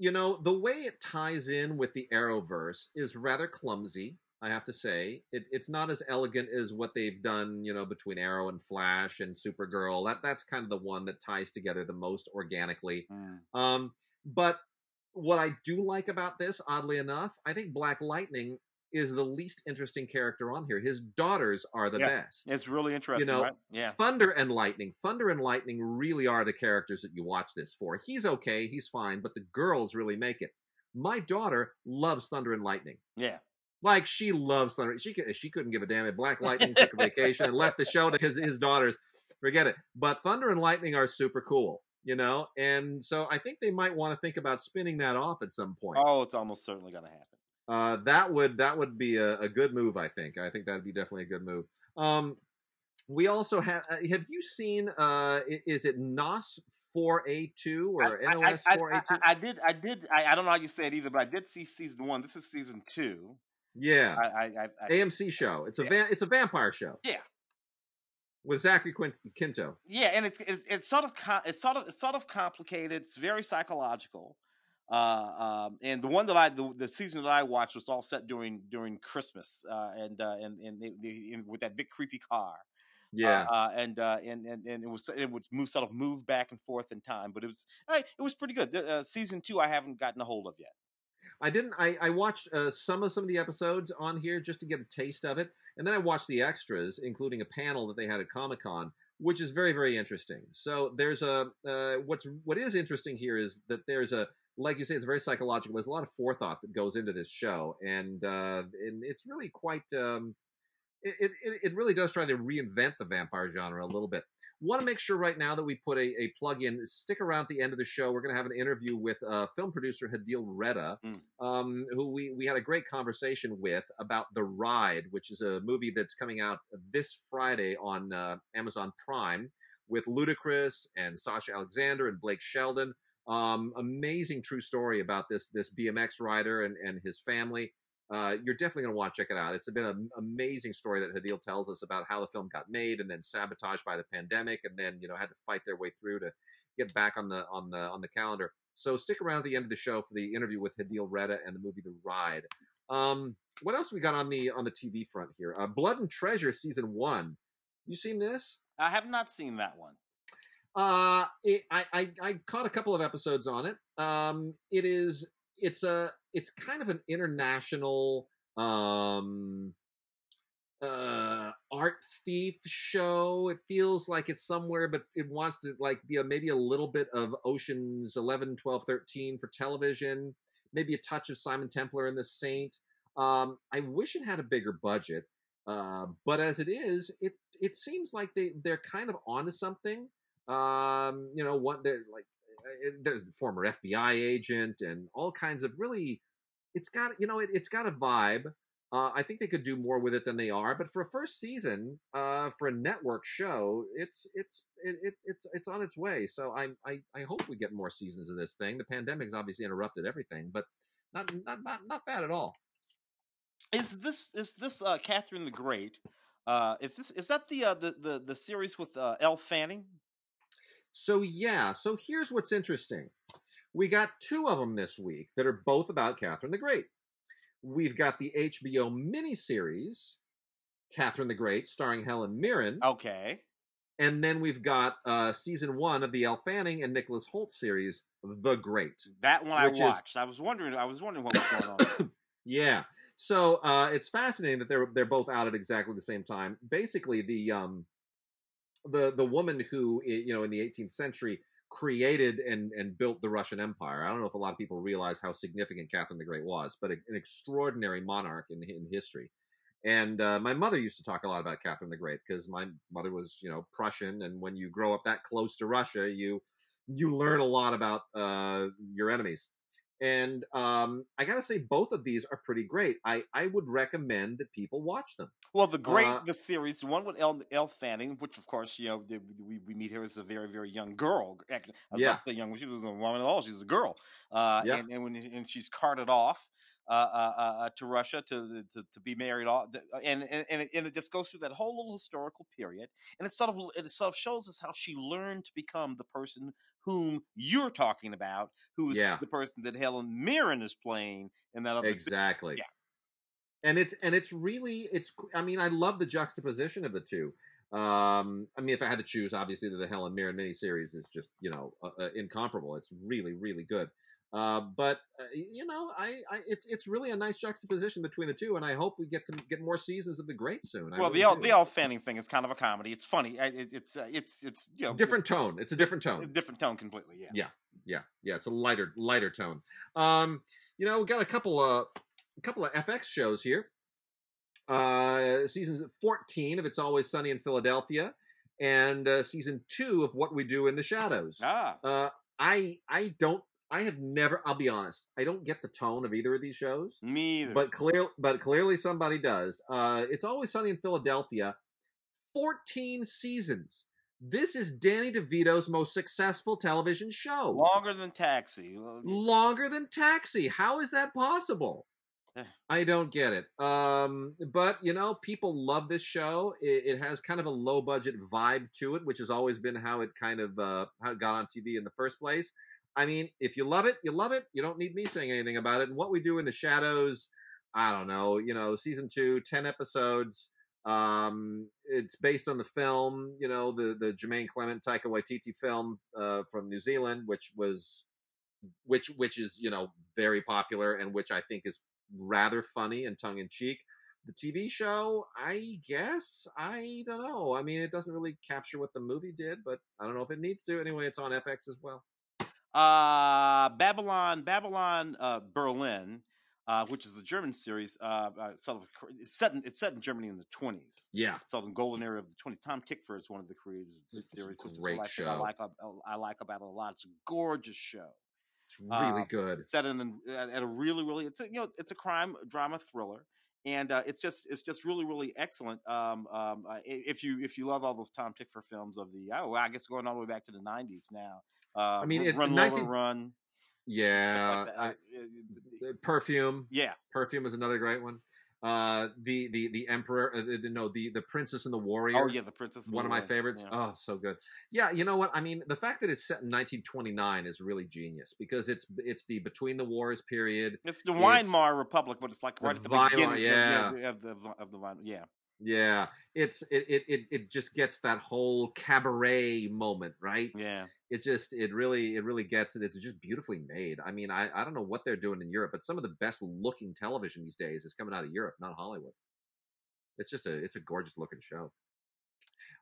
You know the way it ties in with the arrowverse is rather clumsy i have to say. It, it's not as elegant as what they've done you know between arrow and flash and supergirl. That that's kind of the one that ties together the most organically. Um but what i do like about this oddly enough i think black lightning is the least interesting character on here his daughters are the Yeah. best It's really interesting, You know, right? Yeah. Thunder and Lightning. Thunder and Lightning really are the characters that you watch this for. He's okay, he's fine, but the girls really make it. My daughter loves Thunder and Lightning. Yeah. Like she loves Thunder. She she couldn't give a damn if Black Lightning took a vacation and left the show to his his daughters. Forget it. But Thunder and Lightning are super cool. you know, and so I think they might want to think about spinning that off at some point. Oh, it's almost certainly going to happen. Uh, that would that would be a, a, good move. I think. I think that'd be definitely a good move. Um, we also have. Uh, have you seen? Uh, is it NOS four A two or NOS four A two? I did. I did. I, I, don't know how you say it either, but I did see season one. This is season two. Yeah, I, I, AMC show. It's a yeah. it's a vampire show. Yeah, with Zachary Quinto. Yeah, and it's it's, it's sort of it's sort of it's sort of complicated. It's very psychological. Uh, um, and the one that I the, the, season that I watched was all set during during Christmas, uh, and uh, and and they, they, with that big creepy car. Yeah, uh, uh, and, uh, and and and it was it was move sort of move back and forth in time, but it was it was pretty good. The, season two I haven't gotten a hold of yet. I didn't. I, I watched some of some of the episodes on here just to get a taste of it, and then I watched the extras, including a panel that they had at Comic Con, which is very very interesting. So there's a what's what is interesting here is that there's a like you say, it's very psychological. There's a lot of forethought that goes into this show, and uh, and it's really quite. Um, it, it it really does try to reinvent the vampire genre a little bit. Want to make sure right now that we put a, a plug in. Stick around at the end of the show. We're going to have an interview with uh, film producer Hadil Reda, mm. um, who we we had a great conversation with about The Ride, which is a movie that's coming out this Friday on uh, Amazon Prime with Ludacris and Sasha Alexander and Blake Shelton. Um, amazing true story about this this BMX rider and, and his family. Uh, you're definitely going to want to check it out. It's been an amazing story that Hadil tells us about how the film got made and then sabotaged by the pandemic, and then you know had to fight their way through to get back on the on the on the calendar. So stick around at the end of the show for the interview with Hadil Reda and the movie The Ride. Um, what else we got on the on the TV front here? Uh, Blood and Treasure season one. You seen this? I have not seen that one. Uh, I, I I caught a couple of episodes on it. Um, it is it's a it's kind of an international um uh art thief show. It feels like it's somewhere but it wants to like be a maybe a little bit of oceans 11 12 13 for television maybe a touch of simon templar and the saint. Um i wish it had a bigger budget uh but as it is it it seems like they they're kind of onto something um, you know, what they're like, eh, eh, there's the former FBI agent and all kinds of really, it's got, you know, it, has got a vibe. Uh, I think they could do more with it than they are, but for a first season, uh, for a network show, it's it's it, it, it's it's on its way. So I, I I hope we get more seasons of this thing. The pandemic has obviously interrupted everything, but not not not, not bad at all. Is this is this uh, Catherine the Great? Uh, is this is that the uh, the, the the series with uh, Elle Fanning? So yeah, so here's what's interesting. We got two of them this week that are both about Catherine the Great. We've got the HBO miniseries Catherine the Great, starring Helen Mirren. Okay. And then we've got uh, season one of the Elle Fanning and Nicholas Hoult series, The Great. That one I watched. Is... I was wondering. I was wondering what was going on. yeah. So uh, it's fascinating that they're they're both out at exactly the same time. Basically, the um, the the woman who you know in the 18th century created and and built the Russian Empire. I don't know if a lot of people realize how significant Catherine the Great was, but a, an extraordinary monarch in in history. And uh, my mother used to talk a lot about Catherine the Great because my mother was, you know, Prussian, and when you grow up that close to Russia, you you learn a lot about uh, your enemies. And um, I gotta say, both of these are pretty great. I, I would recommend that people watch them. Well, the great uh, the series the one with Elle, Elle Fanning, which of course you know we, we meet her as a very very young girl. I yeah, say young. She was a woman at all. She was a girl. Uh, yeah. and, and when and she's carted off uh, uh, uh, uh, to Russia to, to, to be married off, and and and it, and it, just goes through that whole little historical period, and it sort of it sort of shows us how she learned to become the person whom you're talking about, who's yeah. the person that Helen Mirren is playing in that other exactly. Yeah. And it's and it's really it's I mean I love the juxtaposition of the two. Um, I mean, if I had to choose, obviously the Helen Mirren miniseries is just you know uh, uh, incomparable. It's really really good. Uh, but uh, you know, I, I, it's it's really a nice juxtaposition between the two, and I hope we get to get more seasons of the Great soon. well, really the the Elle Fanning thing is kind of a comedy. It's funny. It, it's uh, it's it's you know different tone. It's a different tone. different tone completely. Yeah. Yeah. Yeah. Yeah. It's a lighter lighter tone. Um, you know, we got a couple of a couple of FX shows here. Uh, season fourteen of It's Always Sunny in Philadelphia and uh, season two of What We Do in the Shadows. Ah, Uh, I I don't I have never. I'll be honest. I don't get the tone of either of these shows, me either. but clear but clearly somebody does. Uh, it's always sunny in Philadelphia. Fourteen seasons. This is Danny DeVito's most successful television show. longer than Taxi. Longer than Taxi. How is that possible? Eh. I don't get it. Um, but you know, people love this show. It, it has kind of a low budget vibe to it, which has always been how it kind of uh, how it got on TV in the first place. I mean, if you love it, you love it. You don't need me saying anything about it. And what we do in the shadows, I don't know. You know, season two, 10 episodes. Um, it's based on the film, you know, the the Jermaine Clement Taika Waititi film uh, from New Zealand, which was which which is you know very popular and which I think is rather funny and tongue in cheek. The TV show, I guess, I don't know. I mean, it doesn't really capture what the movie did, but I don't know if it needs to. Anyway, it's on FX as well. Uh, Babylon, Babylon, uh, Berlin, uh, which is a German series. Uh, uh, it's set in, it's set in Germany in the twenties. Yeah, It's all the golden era of the twenties. Tom Tykwer is one of the creators of this series, which is a great what I, think I like. I like about it a lot. It's a gorgeous show. it's really Uh, good. set in at, at a really really it's a you know it's a crime drama thriller and uh, it's just it's just really really excellent um, um, uh, if you if you love all those Tom Tykwer films of the oh I guess going all the way back to the 90s now uh, I mean, Run, it- Run 19 Lola Run Yeah, I- uh, uh, Perfume. yeah Perfume is another great one. Uh, the the the Emperor. Uh, the, the- no, the the Princess and the Warrior. oh yeah the Princess and the one of my Warrior, favorites. yeah. Oh, so good. Yeah, you know what? I mean, the fact that it's set in 1929 is really genius because it's it's the between the wars period. it's the Weimar Republic but it's like the right at the Weimar, beginning of- yeah. yeah, of the of the Weimar yeah Yeah, it's it it it, it just gets that whole cabaret moment, right? yeah It just it really it really gets it. It's just beautifully made. I mean, I I don't know what they're doing in Europe, but some of the best looking television these days is coming out of Europe, not Hollywood. It's just a it's a gorgeous looking show.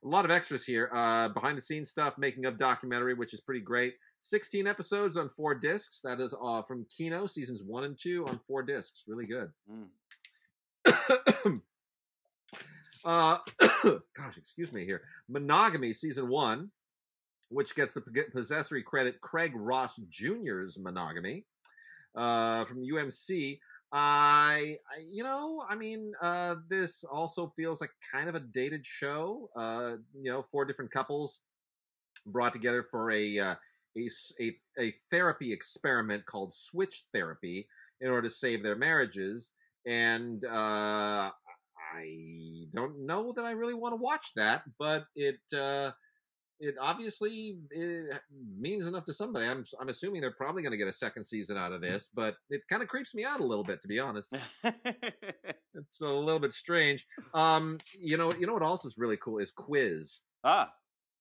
A lot of extras here. Uh, behind the scenes stuff, making of documentary, which is pretty great. 16 episodes on four discs. That is uh, from Kino seasons one and two on four discs. Really good. Mm. uh, gosh, excuse me here. Monogamy season one, which gets the possessory credit Craig Ross Jr.'s Monogamy uh, from UMC. I, I, you know, I mean, uh, this also feels like kind of a dated show. Uh, you know, four different couples brought together for a uh, a, a a therapy experiment called switch therapy in order to save their marriages. And uh, I don't know that I really want to watch that, but it uh, it obviously eh, means enough to somebody. I'm I'm assuming they're probably going to get a second season out of this, but it kind of creeps me out a little bit, to be honest. It's a little bit strange. Um, you know, you know what else is really cool is Quiz ah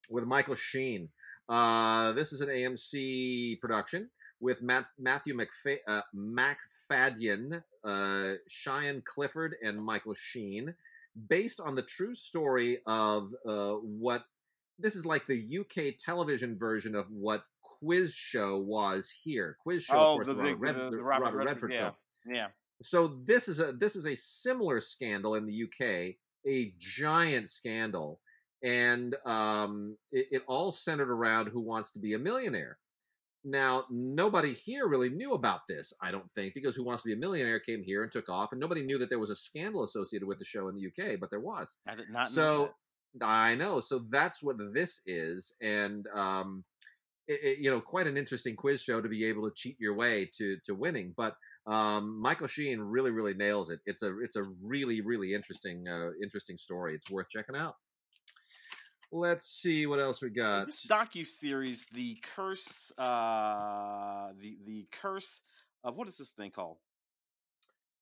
with Michael Sheen. Uh, this is an AMC production with Matt, Matthew McFa- uh, Macfadyen, uh, Cheyenne Clifford, and Michael Sheen, based on the true story of uh, what this is like the UK television version of what Quiz Show was here. Quiz Show, oh of course, the, the, Robert, Red- the, the the Robert, Robert, Redford yeah film yeah so this is a this is a similar scandal in the UK, a giant scandal, and um, it, it all centered around who wants to be a millionaire. Now, nobody here really knew about this, I don't think, because Who Wants to Be a Millionaire came here and took off, and nobody knew that there was a scandal associated with the show in the UK, but there was. I did not So. I know. So that's what this is, and um, it, it- you know, quite an interesting quiz show to be able to cheat your way to to winning. But um, Michael Sheen really, really nails it. It's a it's a really, really interesting uh, interesting story. It's worth checking out. Let's see what else we got. this docu series, the curse, uh, the the curse of what is this thing called?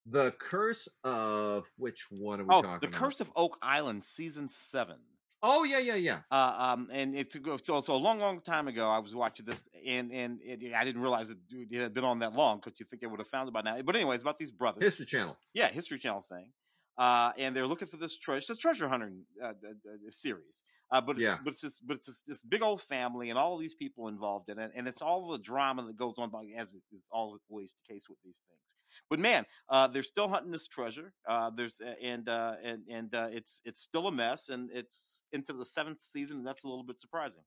The Curse of which one are we Oh, talking the about? Curse of Oak Island, season seven. Oh yeah, yeah, yeah. Uh, um, and it took so so a long, long time ago. I was watching this, and and it, I didn't realize it, it had been on that long because you think they would have found it by now. But anyway, it's about these brothers. History Channel. yeah, History Channel thing. Uh, and they're looking for this treasure. It's a treasure hunting uh, series, uh, but it's, Yeah. but it's this, but it's this, this big old family and all these people involved in it, and it's all the drama that goes on, as is always the case with these things. But man, uh, they're still hunting this treasure. Uh, there's and uh, and and uh, it's it's still a mess, and it's into the seventh season, and that's a little bit surprising.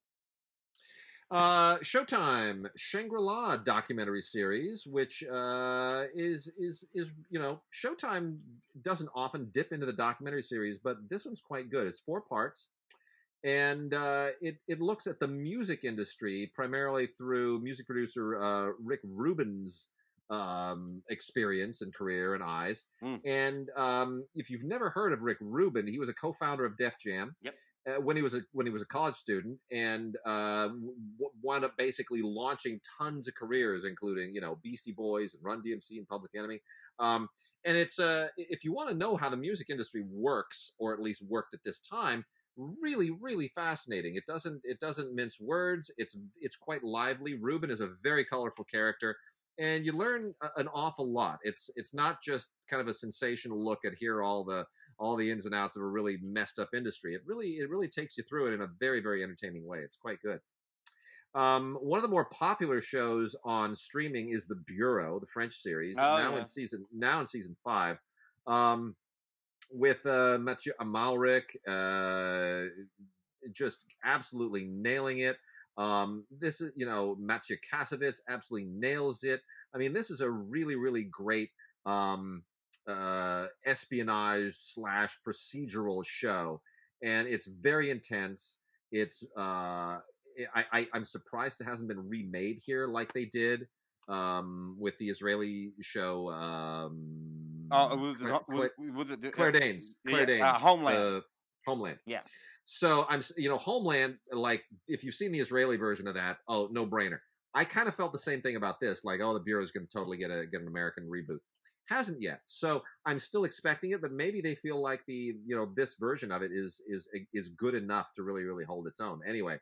Uh, Showtime Shangri-La documentary series, which uh, is is is you know Showtime doesn't often dip into the documentary series, but this one's quite good. It's four parts, and uh, it it looks at the music industry primarily through music producer uh, Rick Rubin's um, experience and career and eyes. Mm. And um, if you've never heard of Rick Rubin, he was a co-founder of Def Jam. Yep. Uh, when he was a when he was a college student, and uh, w- wound up basically launching tons of careers, including you know Beastie Boys and Run DMC and Public Enemy. Um, and it's uh, if you want to know how the music industry works, or at least worked at this time, really really fascinating. It doesn't it doesn't mince words. It's it's quite lively. Rubin is a very colorful character. And you learn an awful lot. It's it's not just kind of a sensational look at here all the all the ins and outs of a really messed up industry. It really it really takes you through it in a very very entertaining way. It's quite good. Um, one of the more popular shows on streaming is The Bureau, the French series, Oh, now yeah. in season now in season five, um, with uh, Mathieu Amalric, uh, just absolutely nailing it. Um, this is you know Mathieu Kassovitz absolutely nails it. I mean, this is a really really great um, uh, espionage slash procedural show, and it's very intense. It's uh, I, I I'm surprised it hasn't been remade here like they did um, with the Israeli show. Um, Oh, was it? Claire, Was, it- was it? Claire Danes. yeah, Claire Danes. uh, Homeland. uh, Homeland. Yeah. So I'm, you know, Homeland. Like, if you've seen the Israeli version of that, oh, no brainer. I kind of felt the same thing about this. Like, oh, the Bureau's going to totally get a get an American reboot. Hasn't yet. So I'm still expecting it, but maybe they feel like the, you know, this version of it is is is good enough to really really hold its own. Anyway,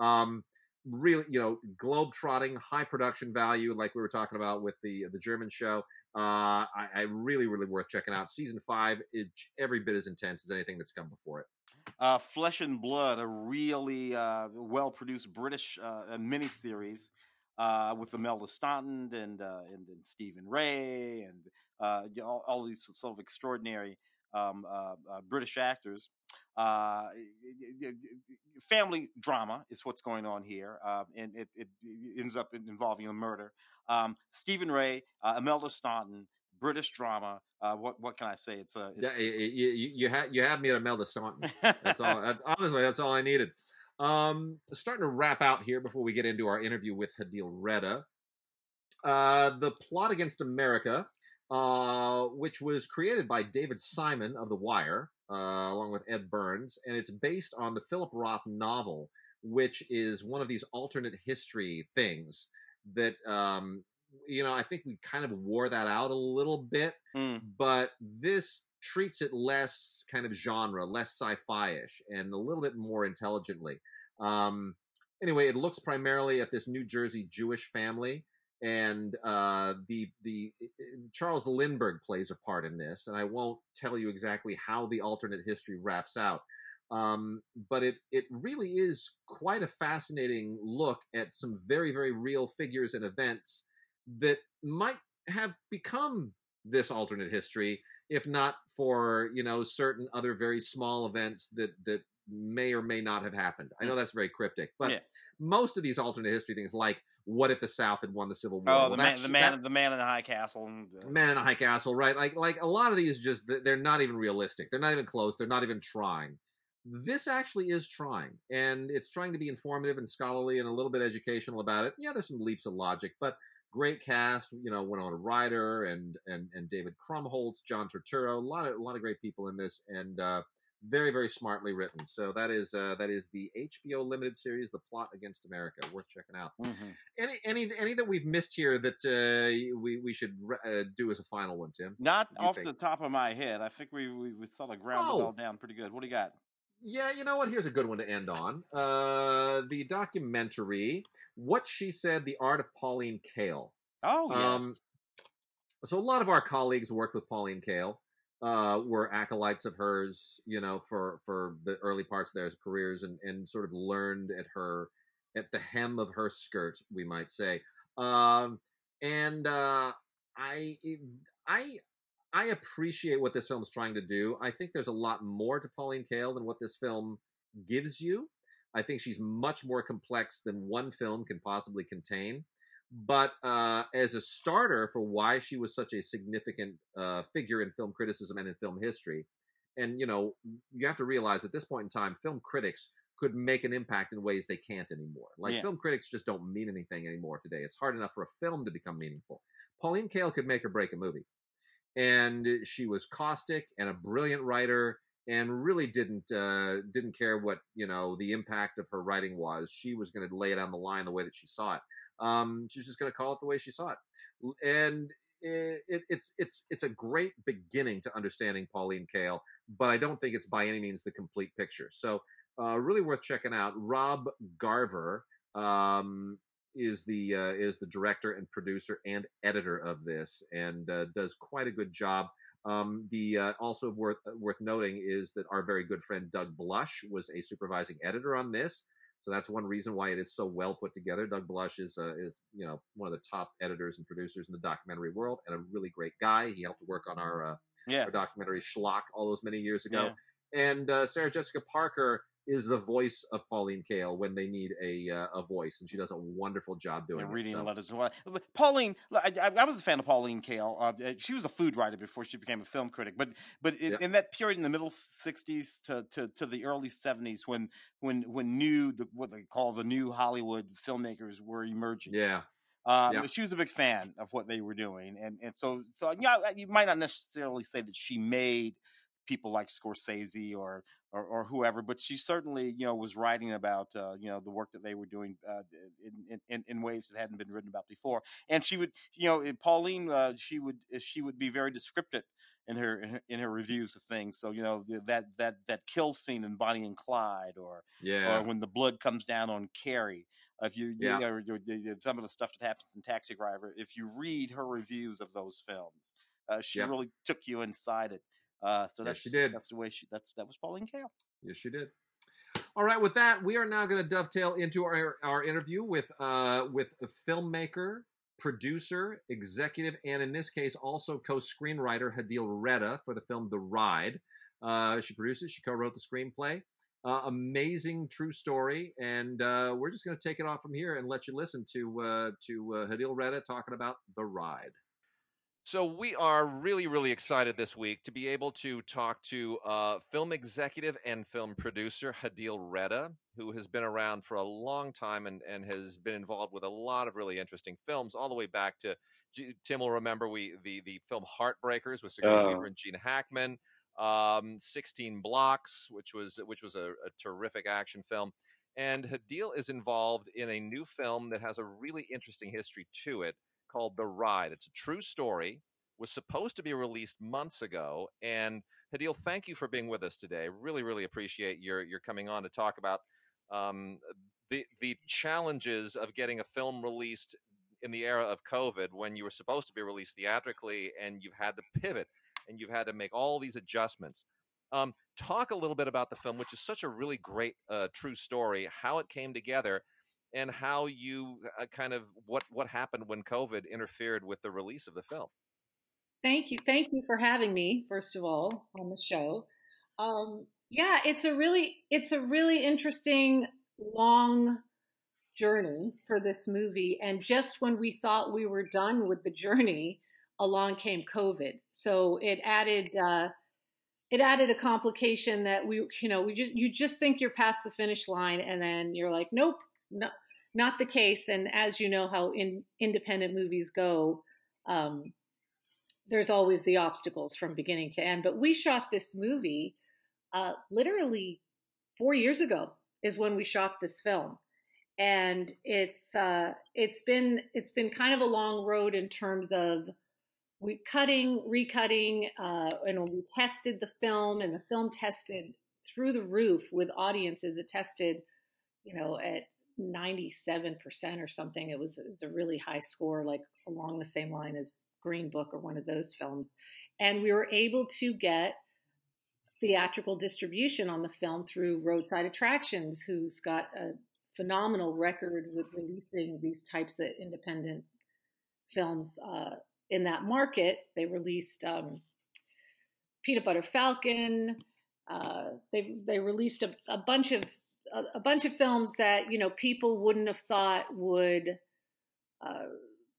um, really, you know, globe trotting, high production value, like we were talking about with the the German show. Uh, I, I really, really worth checking out. Season five, is every bit as intense as anything that's come before it. uh, Flesh and Blood, a really uh, well produced British uh, miniseries uh, with Imelda Staunton and, uh, and and Stephen Rea and uh, you know, all, all these sort of extraordinary um, uh, uh, British actors. Uh, family drama is what's going on here, uh, and it, it ends up involving a murder. Um, Stephen Rea, uh, Imelda Staunton, British drama. Uh, what what can I say? It's a Yeah, you, you, you had you had me at Imelda Staunton. That's all. honestly, that's all I needed. Um, starting to wrap out here before we get into our interview with Hadil Reda. Uh, the plot against America, uh, which was created by David Simon of The Wire, uh, along with Ed Burns, and it's based on the Philip Roth novel, which is one of these alternate history things that um, you know I think we kind of wore that out a little bit Mm. but this treats it less kind of genre, less sci-fi-ish, and a little bit more intelligently. Um, anyway, it looks primarily at this New Jersey Jewish family, and uh, the the Charles Lindbergh plays a part in this, and I won't tell you exactly how the alternate history wraps out. Um, but it it really is quite a fascinating look at some very very real figures and events that might have become this alternate history if not for you know certain other very small events that that may or may not have happened i know that's very cryptic but Yeah. most of these alternate history things like what if the south had won the civil war? Oh, Well, the man, the man, that- the man in the high castle. Uh, man in a high castle right? Like like a lot of these just they're not even realistic. They're not even close. They're not even trying. This actually is trying and it's trying to be informative and scholarly and a little bit educational about it. Yeah there's some leaps of logic but great cast you know went winona ryder and and and david krumholtz john turturro a lot of a lot of great people in this and uh very very smartly written so that is uh that is the hbo limited series the plot against america worth checking out mhm. any any any that we've missed here that uh we we should uh, do as a final one tim Not off think? the top of my head. I think we we, we sort of grounded Oh. it all down pretty good. What do you got? Yeah, you know what? Here's a good one to end on. Uh, the documentary, What She Said, The Art of Pauline Kael. Oh yes. Um, so a lot of our colleagues worked with Pauline Kael. Uh, were acolytes of hers, you know, for for the early parts of their careers, and and sort of learned at her at the hem of her skirt, we might say. Um, and uh, I I I appreciate what this film is trying to do. I think there's a lot more to Pauline Kael than what this film gives you. I think she's much more complex than one film can possibly contain. But uh, as a starter for why she was such a significant uh, figure in film criticism and in film history, and you know, you have to realize at this point in time, film critics could make an impact in ways they can't anymore. Like yeah. film critics just don't mean anything anymore today. It's hard enough for a film to become meaningful. Pauline Kael could make or break a movie. And she was caustic and a brilliant writer and really didn't uh, didn't care what you know the impact of her writing was. She was going to lay it on the line the way that she saw it. Um, she was just going to call it the way she saw it, and it, it, it's it's it's a great beginning to understanding Pauline Kael, but I don't think it's by any means the complete picture. So, uh, really worth checking out. Rob Garver um, is the uh, is the director and producer and editor of this, and uh, does quite a good job. Um, the uh, also worth worth noting is that our very good friend Doug Blush was a supervising editor on this, so that's one reason why it is so well put together. Doug Blush is uh, is you know one of the top editors and producers in the documentary world, and a really great guy. He helped work on our uh, yeah. our documentary Schlock all those many years ago. Yeah. And uh, Sarah Jessica Parker is the voice of Pauline Kael when they need a uh, a voice, and she does a wonderful job doing yeah, reading it, so. letters. Well, Pauline, I, I, was a fan of Pauline Kael. Uh, uh, she was a food writer before she became a film critic, but but in, in that period in the middle '60s to, to, to the early '70s, when when when new the, what they call the new Hollywood filmmakers were emerging, yeah. Um, yeah. She was a big fan of what they were doing, and and so so yeah, you might not necessarily say that she made people like Scorsese or, or, or whoever, but she certainly you know was writing about uh, you know the work that they were doing uh, in, in, in ways that hadn't been written about before. And she would you know Pauline uh, she would she would be very descriptive in her, in her, in her reviews of things. So you know the, that that that kill scene in Bonnie and Clyde, or yeah, or when the blood comes down on Carrie. If you, yeah. you know, some of the stuff that happens in Taxi Driver, if you read her reviews of those films, uh, she yep. really took you inside it. Uh, so that's yes, she did. That's the way she. That's that was Pauline Kael. Yes, she did. All right, with that, we are now going to dovetail into our, our interview with uh, with a filmmaker, producer, executive, and in this case also co-screenwriter Hadil Reda for the film The Ride. Uh, she produces, she co-wrote the screenplay. Uh, amazing true story, and uh, we're just going to take it off from here and let you listen to uh, to uh, Hadil Reda talking about The Ride. So we are really, really excited this week to be able to talk to uh, film executive and film producer Hadil Reda, who has been around for a long time and, and has been involved with a lot of really interesting films, all the way back to Tim will remember we the the film Heartbreakers with Sigourney. Weaver and Gene Hackman, um, Sixteen Blocks, which was which was a, a terrific action film. And Hadil is involved in a new film that has a really interesting history to it called The Ride. It's a true story. Was supposed to be released months ago. And Hadil, thank you for being with us today. Really, really appreciate your your coming on to talk about um, the the challenges of getting a film released in the era of COVID when you were supposed to be released theatrically and you've had to pivot and you've had to make all these adjustments. Um, talk a little bit about the film, which is such a really great, uh, true story, how it came together, and how you uh, kind of what what happened when COVID interfered with the release of the film. Thank you, thank you for having me. First of all, on the show. Um, yeah, it's a really it's a really interesting long journey for this movie, and just when we thought we were done with the journey, along came COVID. So it added. Uh, it added a complication that we you know we just you just think you're past the finish line and then you're like nope no, not the case. And as you know, how in independent movies go, um, there's always the obstacles from beginning to end. But we shot this movie uh, literally four years ago is when we shot this film, and it's uh, it's been it's been kind of a long road in terms of we cutting, recutting, uh, and we tested the film, and the film tested through the roof with audiences. It tested, you know, at 97% or something. It was, it was a really high score, like along the same line as Green Book or one of those films. And we were able to get theatrical distribution on the film through Roadside Attractions, who's got a phenomenal record with releasing these types of independent films uh, in that market. They released um, Peanut Butter Falcon. Uh, they they released a, a bunch of a, a, bunch of films that you know people wouldn't have thought would uh,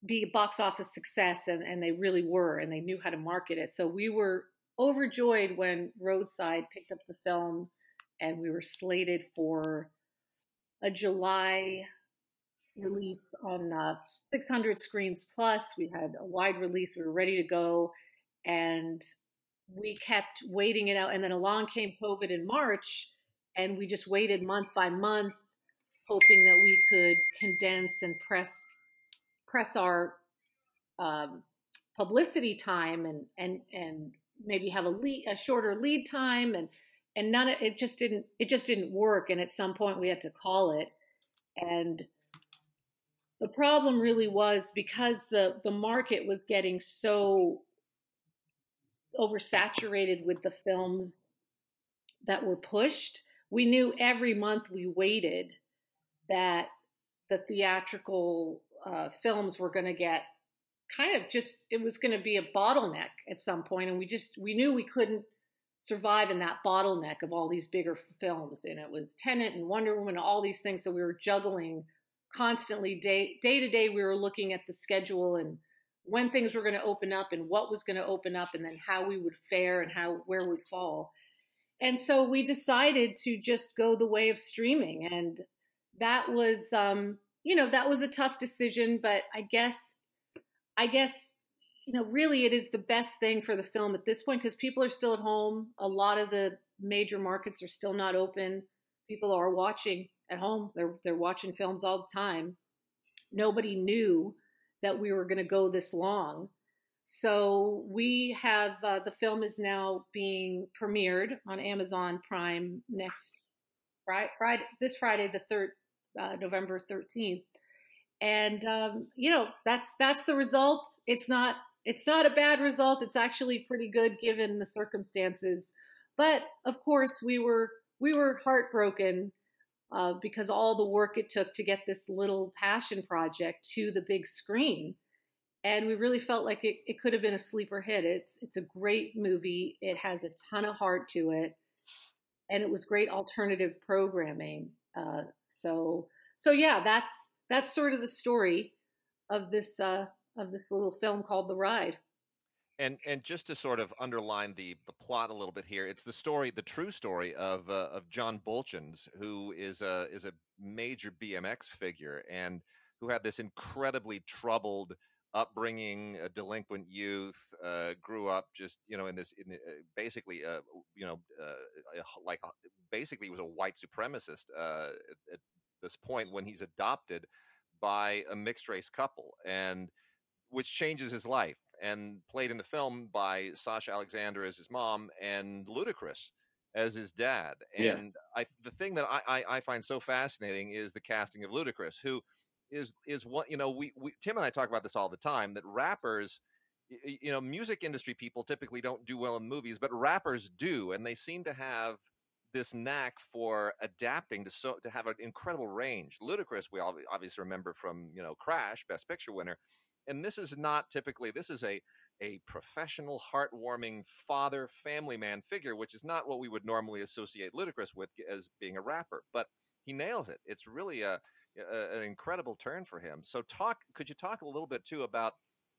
be a box office success, and, and they really were, and they knew how to market it. So we were overjoyed when Roadside picked up the film, and we were slated for a July release on uh, 600 screens plus. We had a wide release. We were ready to go, and we kept waiting it out. And then along came COVID in March, and we just waited month by month, hoping that we could condense and press press our um, publicity time and and and maybe have a lead, a shorter lead time and and none of it just didn't it just didn't work. And at some point we had to call it. And the problem really was because the the market was getting so oversaturated with the films that were pushed we knew every month we waited that the theatrical uh, films were going to get kind of just it was going to be a bottleneck at some point and we just we knew we couldn't survive in that bottleneck of all these bigger films and it was Tenet and Wonder Woman all these things so we were juggling constantly. Day day to day we were looking at the schedule and when things were going to open up and what was going to open up and then how we would fare and how where we'd fall and so we decided to just go the way of streaming and that was um you know that was a tough decision but i guess i guess you know really it is the best thing for the film at this point because people are still at home a lot of the major markets are still not open people are watching at home. They're they're watching films all the time. Nobody knew that we were going to go this long. So we have uh, the film is now being premiered on Amazon Prime next Friday, Friday this Friday the third uh, November thirteenth, and um, you know that's that's the result. It's not it's not a bad result. It's actually pretty good given the circumstances. But of course, we were we were heartbroken uh, because all the work it took to get this little passion project to the big screen. And we really felt like it, it could have been a sleeper hit. It's it's a great movie. It has a ton of heart to it, and it was great alternative programming. Uh, so so yeah, that's that's sort of the story of this uh, of this little film called The Ride. And and just to sort of underline the the plot a little bit here, it's the story, the true story of uh, of John Buultjens, who is a is a major BMX figure and who had this incredibly troubled upbringing, a delinquent youth, uh, grew up just you know in this in, uh, basically uh, you know uh, like basically was a white supremacist uh, at this point when he's adopted by a mixed race couple and which changes his life and played in the film by Sasha Alexander as his mom and Ludacris as his dad. And yeah. I, the thing that I, I, I, find so fascinating is the casting of Ludacris, who is is what you know. We, we Tim and I talk about this all the time that rappers. You know, music industry people typically don't do well in movies, but rappers do, and they seem to have this knack for adapting to so to have an incredible range. Ludacris, we all obviously remember from you know Crash, Best Picture winner, and this is not typically this is a a professional, heartwarming father, family man figure, which is not what we would normally associate Ludacris with as being a rapper. But he nails it. It's really a, an incredible turn for him. So, talk. Could you talk a little bit too about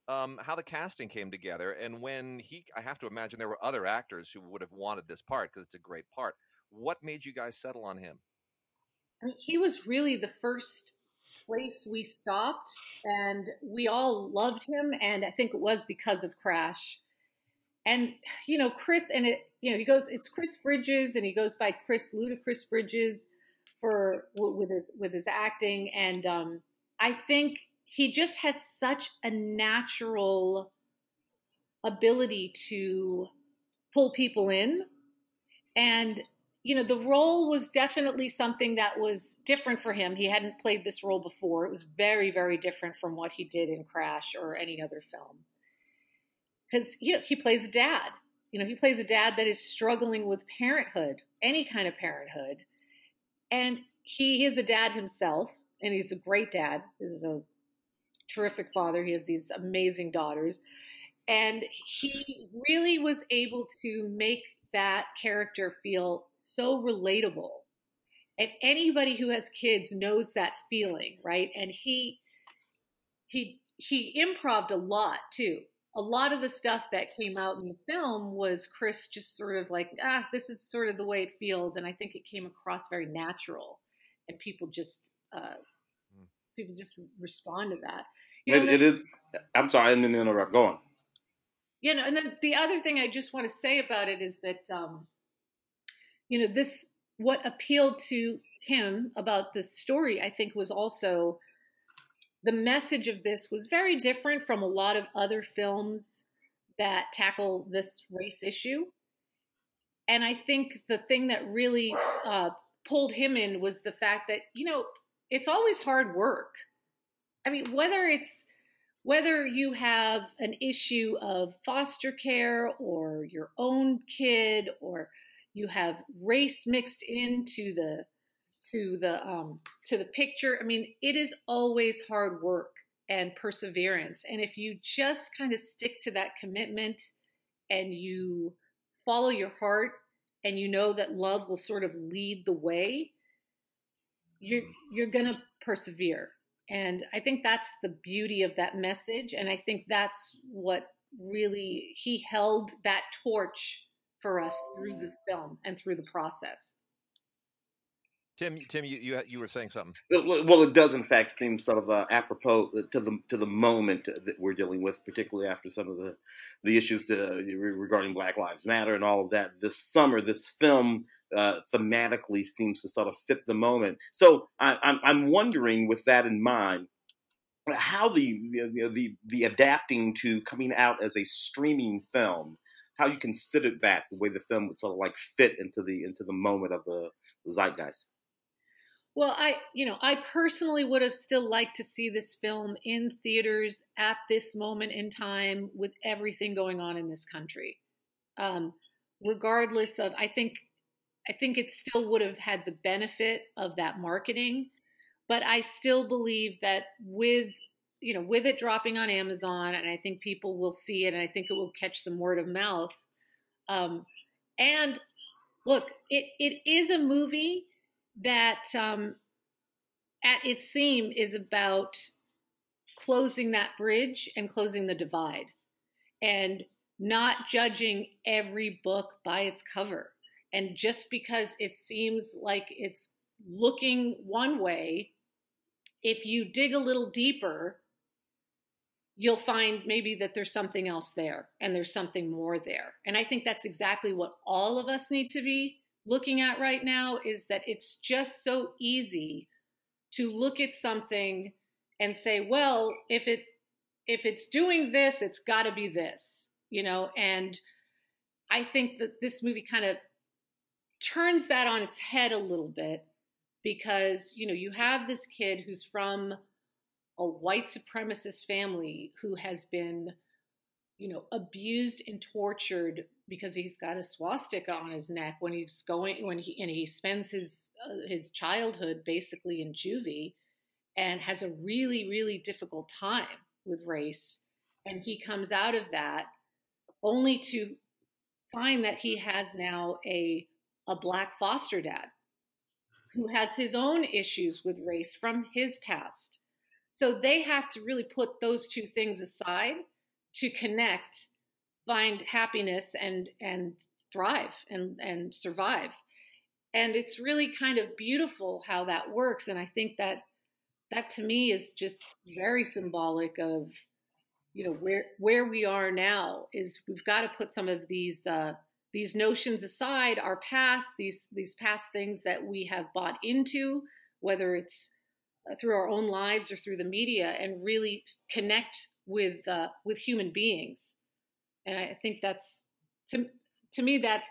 um, how the casting came together and when he? I have to imagine there were other actors who would have wanted this part because it's a great part. What made you guys settle on him? I mean, he was really the first place we stopped and we all loved him and i think it was because of crash and you know chris and it you know he goes it's chris bridges and he goes by chris ludacris bridges for with his with his acting and um i think he just has such a natural ability to pull people in and you know, the role was definitely something that was different for him. He hadn't played this role before. It was very, very different from what he did in Crash or any other film. because you know he plays a dad. You know, he plays a dad that is struggling with parenthood, any kind of parenthood, and he is a dad himself, and he's a great dad. He's a terrific father. He has these amazing daughters, and he really was able to make that character feel so relatable. And anybody who has kids knows that feeling, right? And he he he improved a lot too. A lot of the stuff that came out in the film was Chris just sort of like, ah, this is sort of the way it feels, and I think it came across very natural, and people just uh, mm. people just respond to that. You know, it, it is. I'm sorry, I didn't interrupt. Go on. You know, and then the other thing I just want to say about it is that, um, you know, this what appealed to him about the story, I think, was also the message of this was very different from a lot of other films that tackle this race issue. And I think the thing that really uh, pulled him in was the fact that, you know, it's always hard work. I mean, whether it's whether you have an issue of foster care or your own kid or you have race mixed into the to the um, to the picture. I mean, it is always hard work and perseverance. And if you just kind of stick to that commitment and you follow your heart and you know that love will sort of lead the way, you're you're gonna persevere. And I think that's the beauty of that message. And I think that's what really he held that torch for us through the film and through the process. Tim, Tim, you, you you were saying something. Well, it does in fact seem sort of uh, apropos to the to the moment that we're dealing with, particularly after some of the the issues to, uh, regarding Black Lives Matter and all of that. This summer, this film uh, thematically seems to sort of fit the moment. So I, I'm I'm wondering, with that in mind, how the the, the adapting to coming out as a streaming film how you considered that the way the film would sort of like fit into the into the moment of the zeitgeist well, I, you know, I personally would have still liked to see this film in theaters at this moment in time with everything going on in this country. Um, regardless of, I think, I think it still would have had the benefit of that marketing, but I still believe that with, you know, with it dropping on Amazon, and I think people will see it, and I think it will catch some word of mouth. Um, and look, it it is a movie that um, at its theme is about closing that bridge and closing the divide and not judging every book by its cover. And just because it seems like it's looking one way, if you dig a little deeper, you'll find maybe that there's something else there and there's something more there. And I think that's exactly what all of us need to be looking at right now is that it's just so easy to look at something and say, well, if it if it's doing this, it's got to be this, you know, and I think that this movie kind of turns that on its head a little bit because, you know, you have this kid who's from a white supremacist family who has been you know, abused and tortured because he's got a swastika on his neck when he's going when he and he spends his uh, his childhood basically in juvie and has a really really difficult time with race. And he comes out of that only to find that he has now a a black foster dad who has his own issues with race from his past. So they have to really put those two things aside to connect, find happiness and and thrive and and survive. And it's really kind of beautiful how that works. And I think that that to me is just very symbolic of you know where where we are now is we've got to put some of these uh, these notions aside our past these these past things that we have bought into whether it's uh, through our own lives or through the media and really connect with uh, with human beings and i think that's to to me that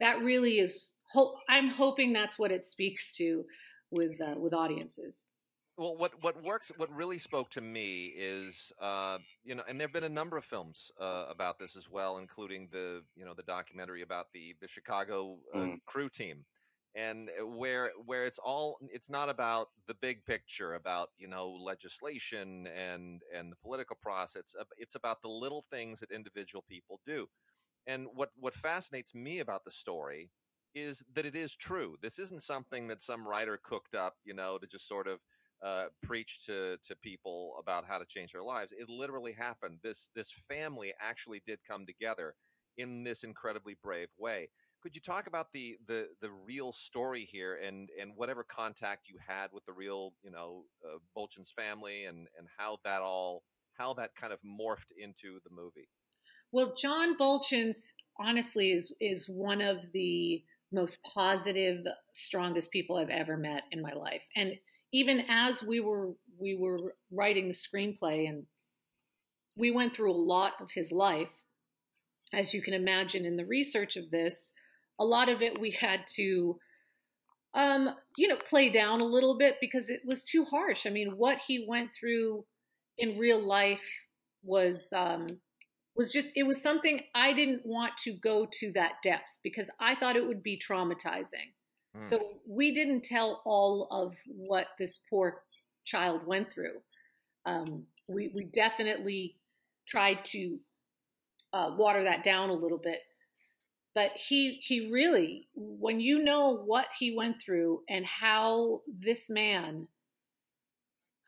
that really is hope i'm hoping that's what it speaks to with uh, with audiences Well, what what works, what really spoke to me is, uh, you know, and there have been a number of films uh, about this as well, including the, you know, the documentary about the the Chicago uh, Mm. crew team, and uh, where where it's all, it's not about the big picture, about you know legislation and and the political process. It's, it's about the little things that individual people do, and what what fascinates me about the story is that it is true. This isn't something that some writer cooked up, you know, to just sort of uh, preach to to people about how to change their lives. It literally happened. This this family actually did come together in this incredibly brave way. Could you talk about the the the real story here and and whatever contact you had with the real you know uh, Buultjens family and and how that all how that kind of morphed into the movie? Well, John Buultjens honestly is is one of the most positive, strongest people I've ever met in my life. And even as we were we were writing the screenplay and we went through a lot of his life as you can imagine in the research of this a lot of it we had to um, you know play down a little bit because it was too harsh i mean what he went through in real life was um, was just it was something i didn't want to go to that depth because i thought it would be traumatizing Mm. so we didn't tell all of what this poor child went through. Um, we, we definitely tried to uh, water that down a little bit. But he he really, when you know what he went through and how this man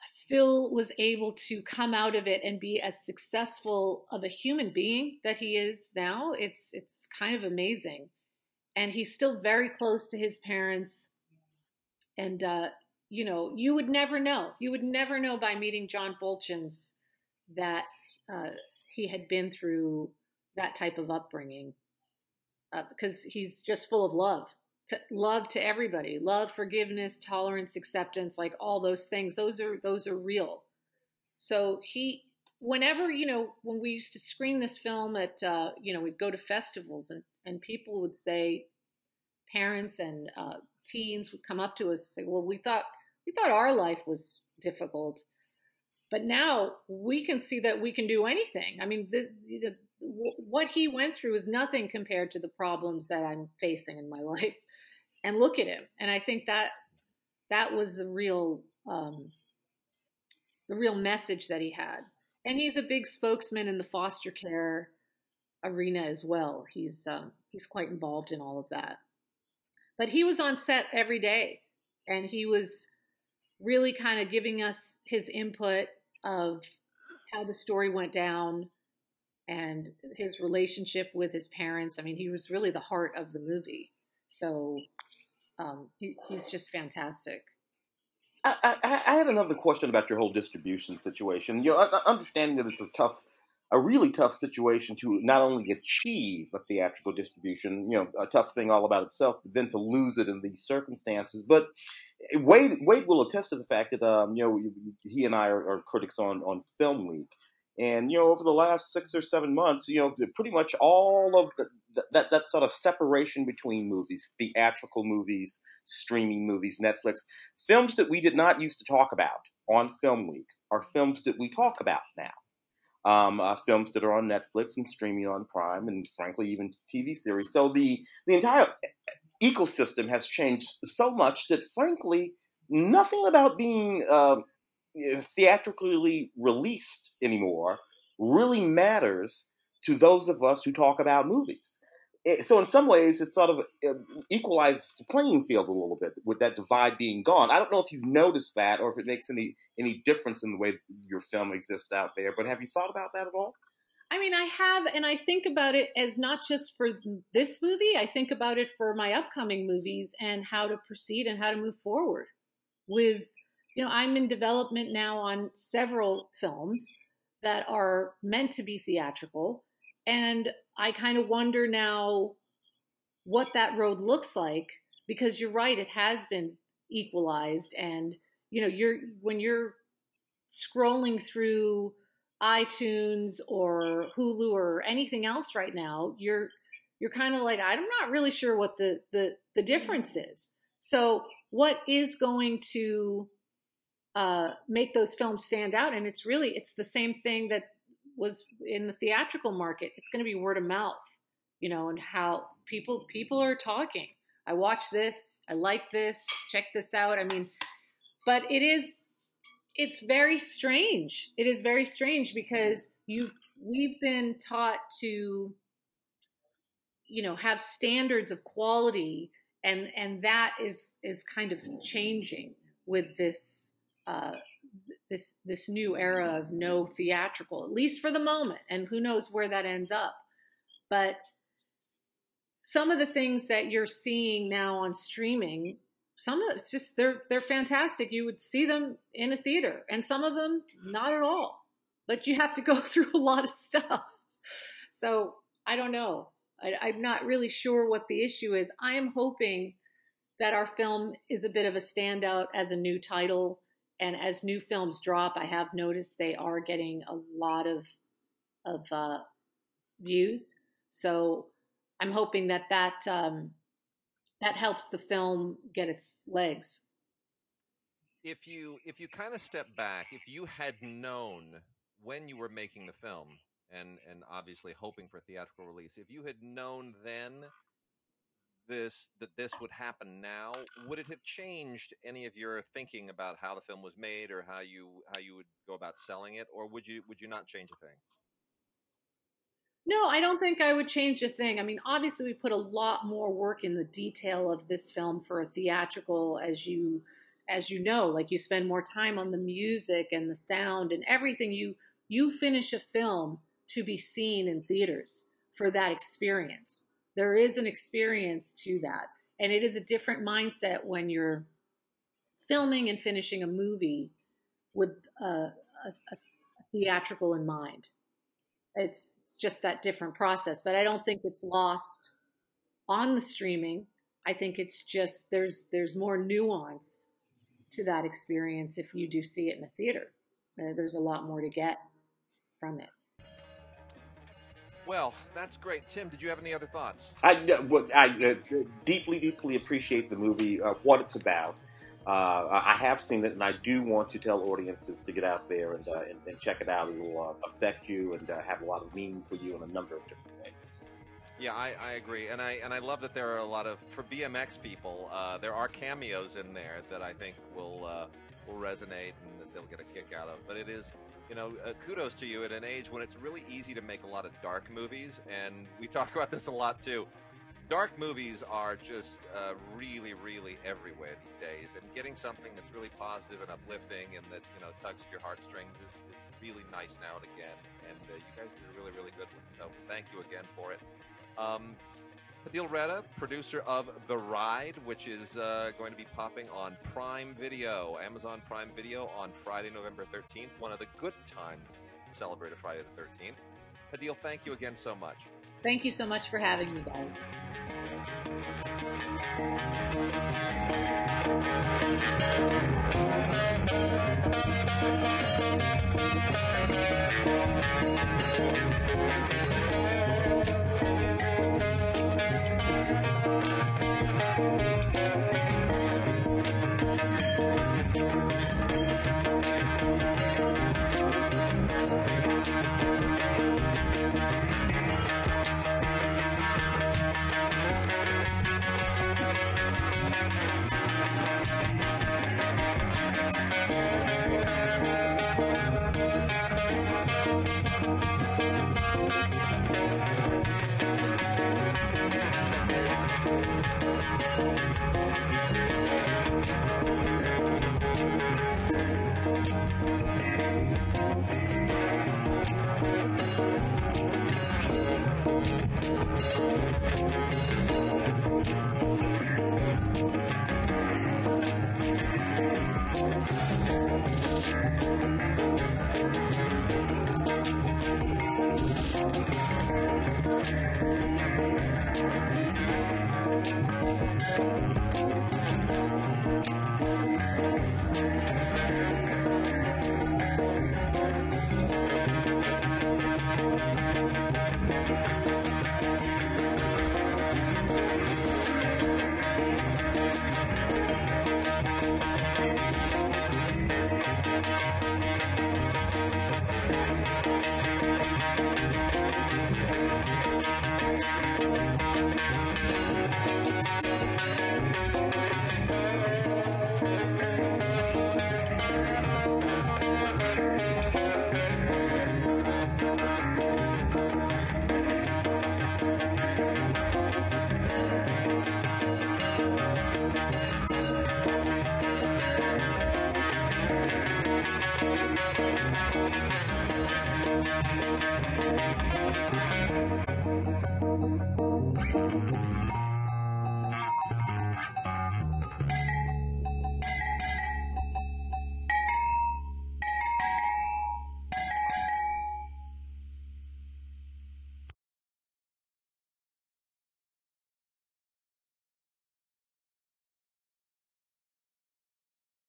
still was able to come out of it and be as successful of a human being that he is now, it's it's kind of amazing. And he's still very close to his parents. And uh, you know you would never know you would never know by meeting john buultjens that uh, he had been through that type of upbringing uh, because he's just full of love to, love to everybody love forgiveness tolerance acceptance like all those things. Those are those are real. So he whenever you know when we used to screen this film at uh, you know we'd go to festivals and and people would say parents and uh, teens would come up to us and say well we thought we thought our life was difficult but now we can see that we can do anything. I mean the, the, what he went through is nothing compared to the problems that i'm facing in my life. And look at him. And i think that that was the real um, the real message that he had. And he's a big spokesman in the foster care arena as well. He's um, he's quite involved in all of that. But he was on set every day and he was really kind of giving us his input of how the story went down and his relationship with his parents i mean he was really the heart of the movie so um, he, he's just fantastic I, I, I had another question about your whole distribution situation. You know, understanding that it's a tough, a really tough situation to not only achieve a theatrical distribution, you know, a tough thing all about itself, but then to lose it in these circumstances. But Wade, Wade will attest to the fact that, um, you know, he and I are, are critics on on Film Week, and you know, over the last six or seven months, you know, pretty much all of the, that that sort of separation between movies, theatrical movies, streaming movies, Netflix, films that we did not used to talk about on Film Week are films that we talk about now. Um, uh, films that are on Netflix and streaming on Prime, and frankly, even TV series. So the the entire ecosystem has changed so much that, frankly, nothing about being uh, theatrically released anymore really matters to those of us who talk about movies. It, so in some ways, it sort of uh, equalizes the playing field a little bit with that divide being gone. I don't know if you've noticed that or if it makes any any difference in the way your film exists out there. But have you thought about that at all? I mean, I have, and I think about it as not just for this movie. I think about it for my upcoming movies and how to proceed and how to move forward with, you know, I'm in development now on several films that are meant to be theatrical. And I kind of wonder now what that road looks like because you're right, it has been equalized. And, you know, you're, when you're scrolling through, iTunes or Hulu or anything else right now, you're you're kind of like I'm not really sure what the the the difference is. So what is going to uh, make those films stand out. And it's really it's the same thing that was in the theatrical market. It's going to be word of mouth, you know, and how people people are talking. I watch this. I like this. Check this out. I mean, but it is it's very strange. It is very strange because you we've been taught to you know have standards of quality and and that is is kind of changing with this uh, this this new era of no theatrical at least for the moment and who knows where that ends up. But some of the things that you're seeing now on streaming some of it's just they're they're fantastic. You would see them in a theater and some of them not at all. But you have to go through a lot of stuff. So i don't know. I, am not really sure what the issue is. I am hoping that our film is a bit of a standout as a new title and as new films drop i have noticed they are getting a lot of of uh, views so i'm hoping that that um, that helps the film get its legs. If you if you kind of step back, if you had known when you were making the film and and obviously hoping for theatrical release, if you had known then this that this would happen now, would it have changed any of your thinking about how the film was made or how you how you would go about selling it, or would you would you not change a thing? No, I don't think I would change a thing. I mean, obviously, we put a lot more work in the detail of this film for a theatrical, as you as you know. Like you spend more time on the music and the sound and everything. You you finish a film to be seen in theaters for that experience. There is an experience to that, and it is a different mindset when you're filming and finishing a movie with a, a, a theatrical in mind. It's it's just that different process. But I don't think it's lost on the streaming. I think it's just there's there's more nuance to that experience if you do see it in a theater. There's a lot more to get from it. Well, that's great. Tim, did you have any other thoughts? I, I uh, deeply, deeply appreciate the movie, uh, what it's about. Uh, I have seen it, and I do want to tell audiences to get out there and, uh, and, and, check it out. It will uh, affect you and uh, have a lot of meaning for you in a number of different ways. Yeah, I, I, agree, and I and I love that there are a lot of for BMX people. Uh, there are cameos in there that I think will uh, will resonate and they'll get a kick out of. But it is, you know, kudos to you at an age when it's really easy to make a lot of dark movies, and we talk about this a lot too dark movies are just uh, really, really everywhere these days, and getting something that's really positive and uplifting and that you know tugs at your heartstrings is, is really nice now and again. And uh, you guys did a really, really good one. So thank you again for it. Um, Adil Retta, producer of The Ride, which is uh, going to be popping on Prime Video, Amazon Prime Video on Friday, November 13th, one of the good times to celebrate a Friday the 13th. Adil, thank you again so much. Thank you so much for having me, guys.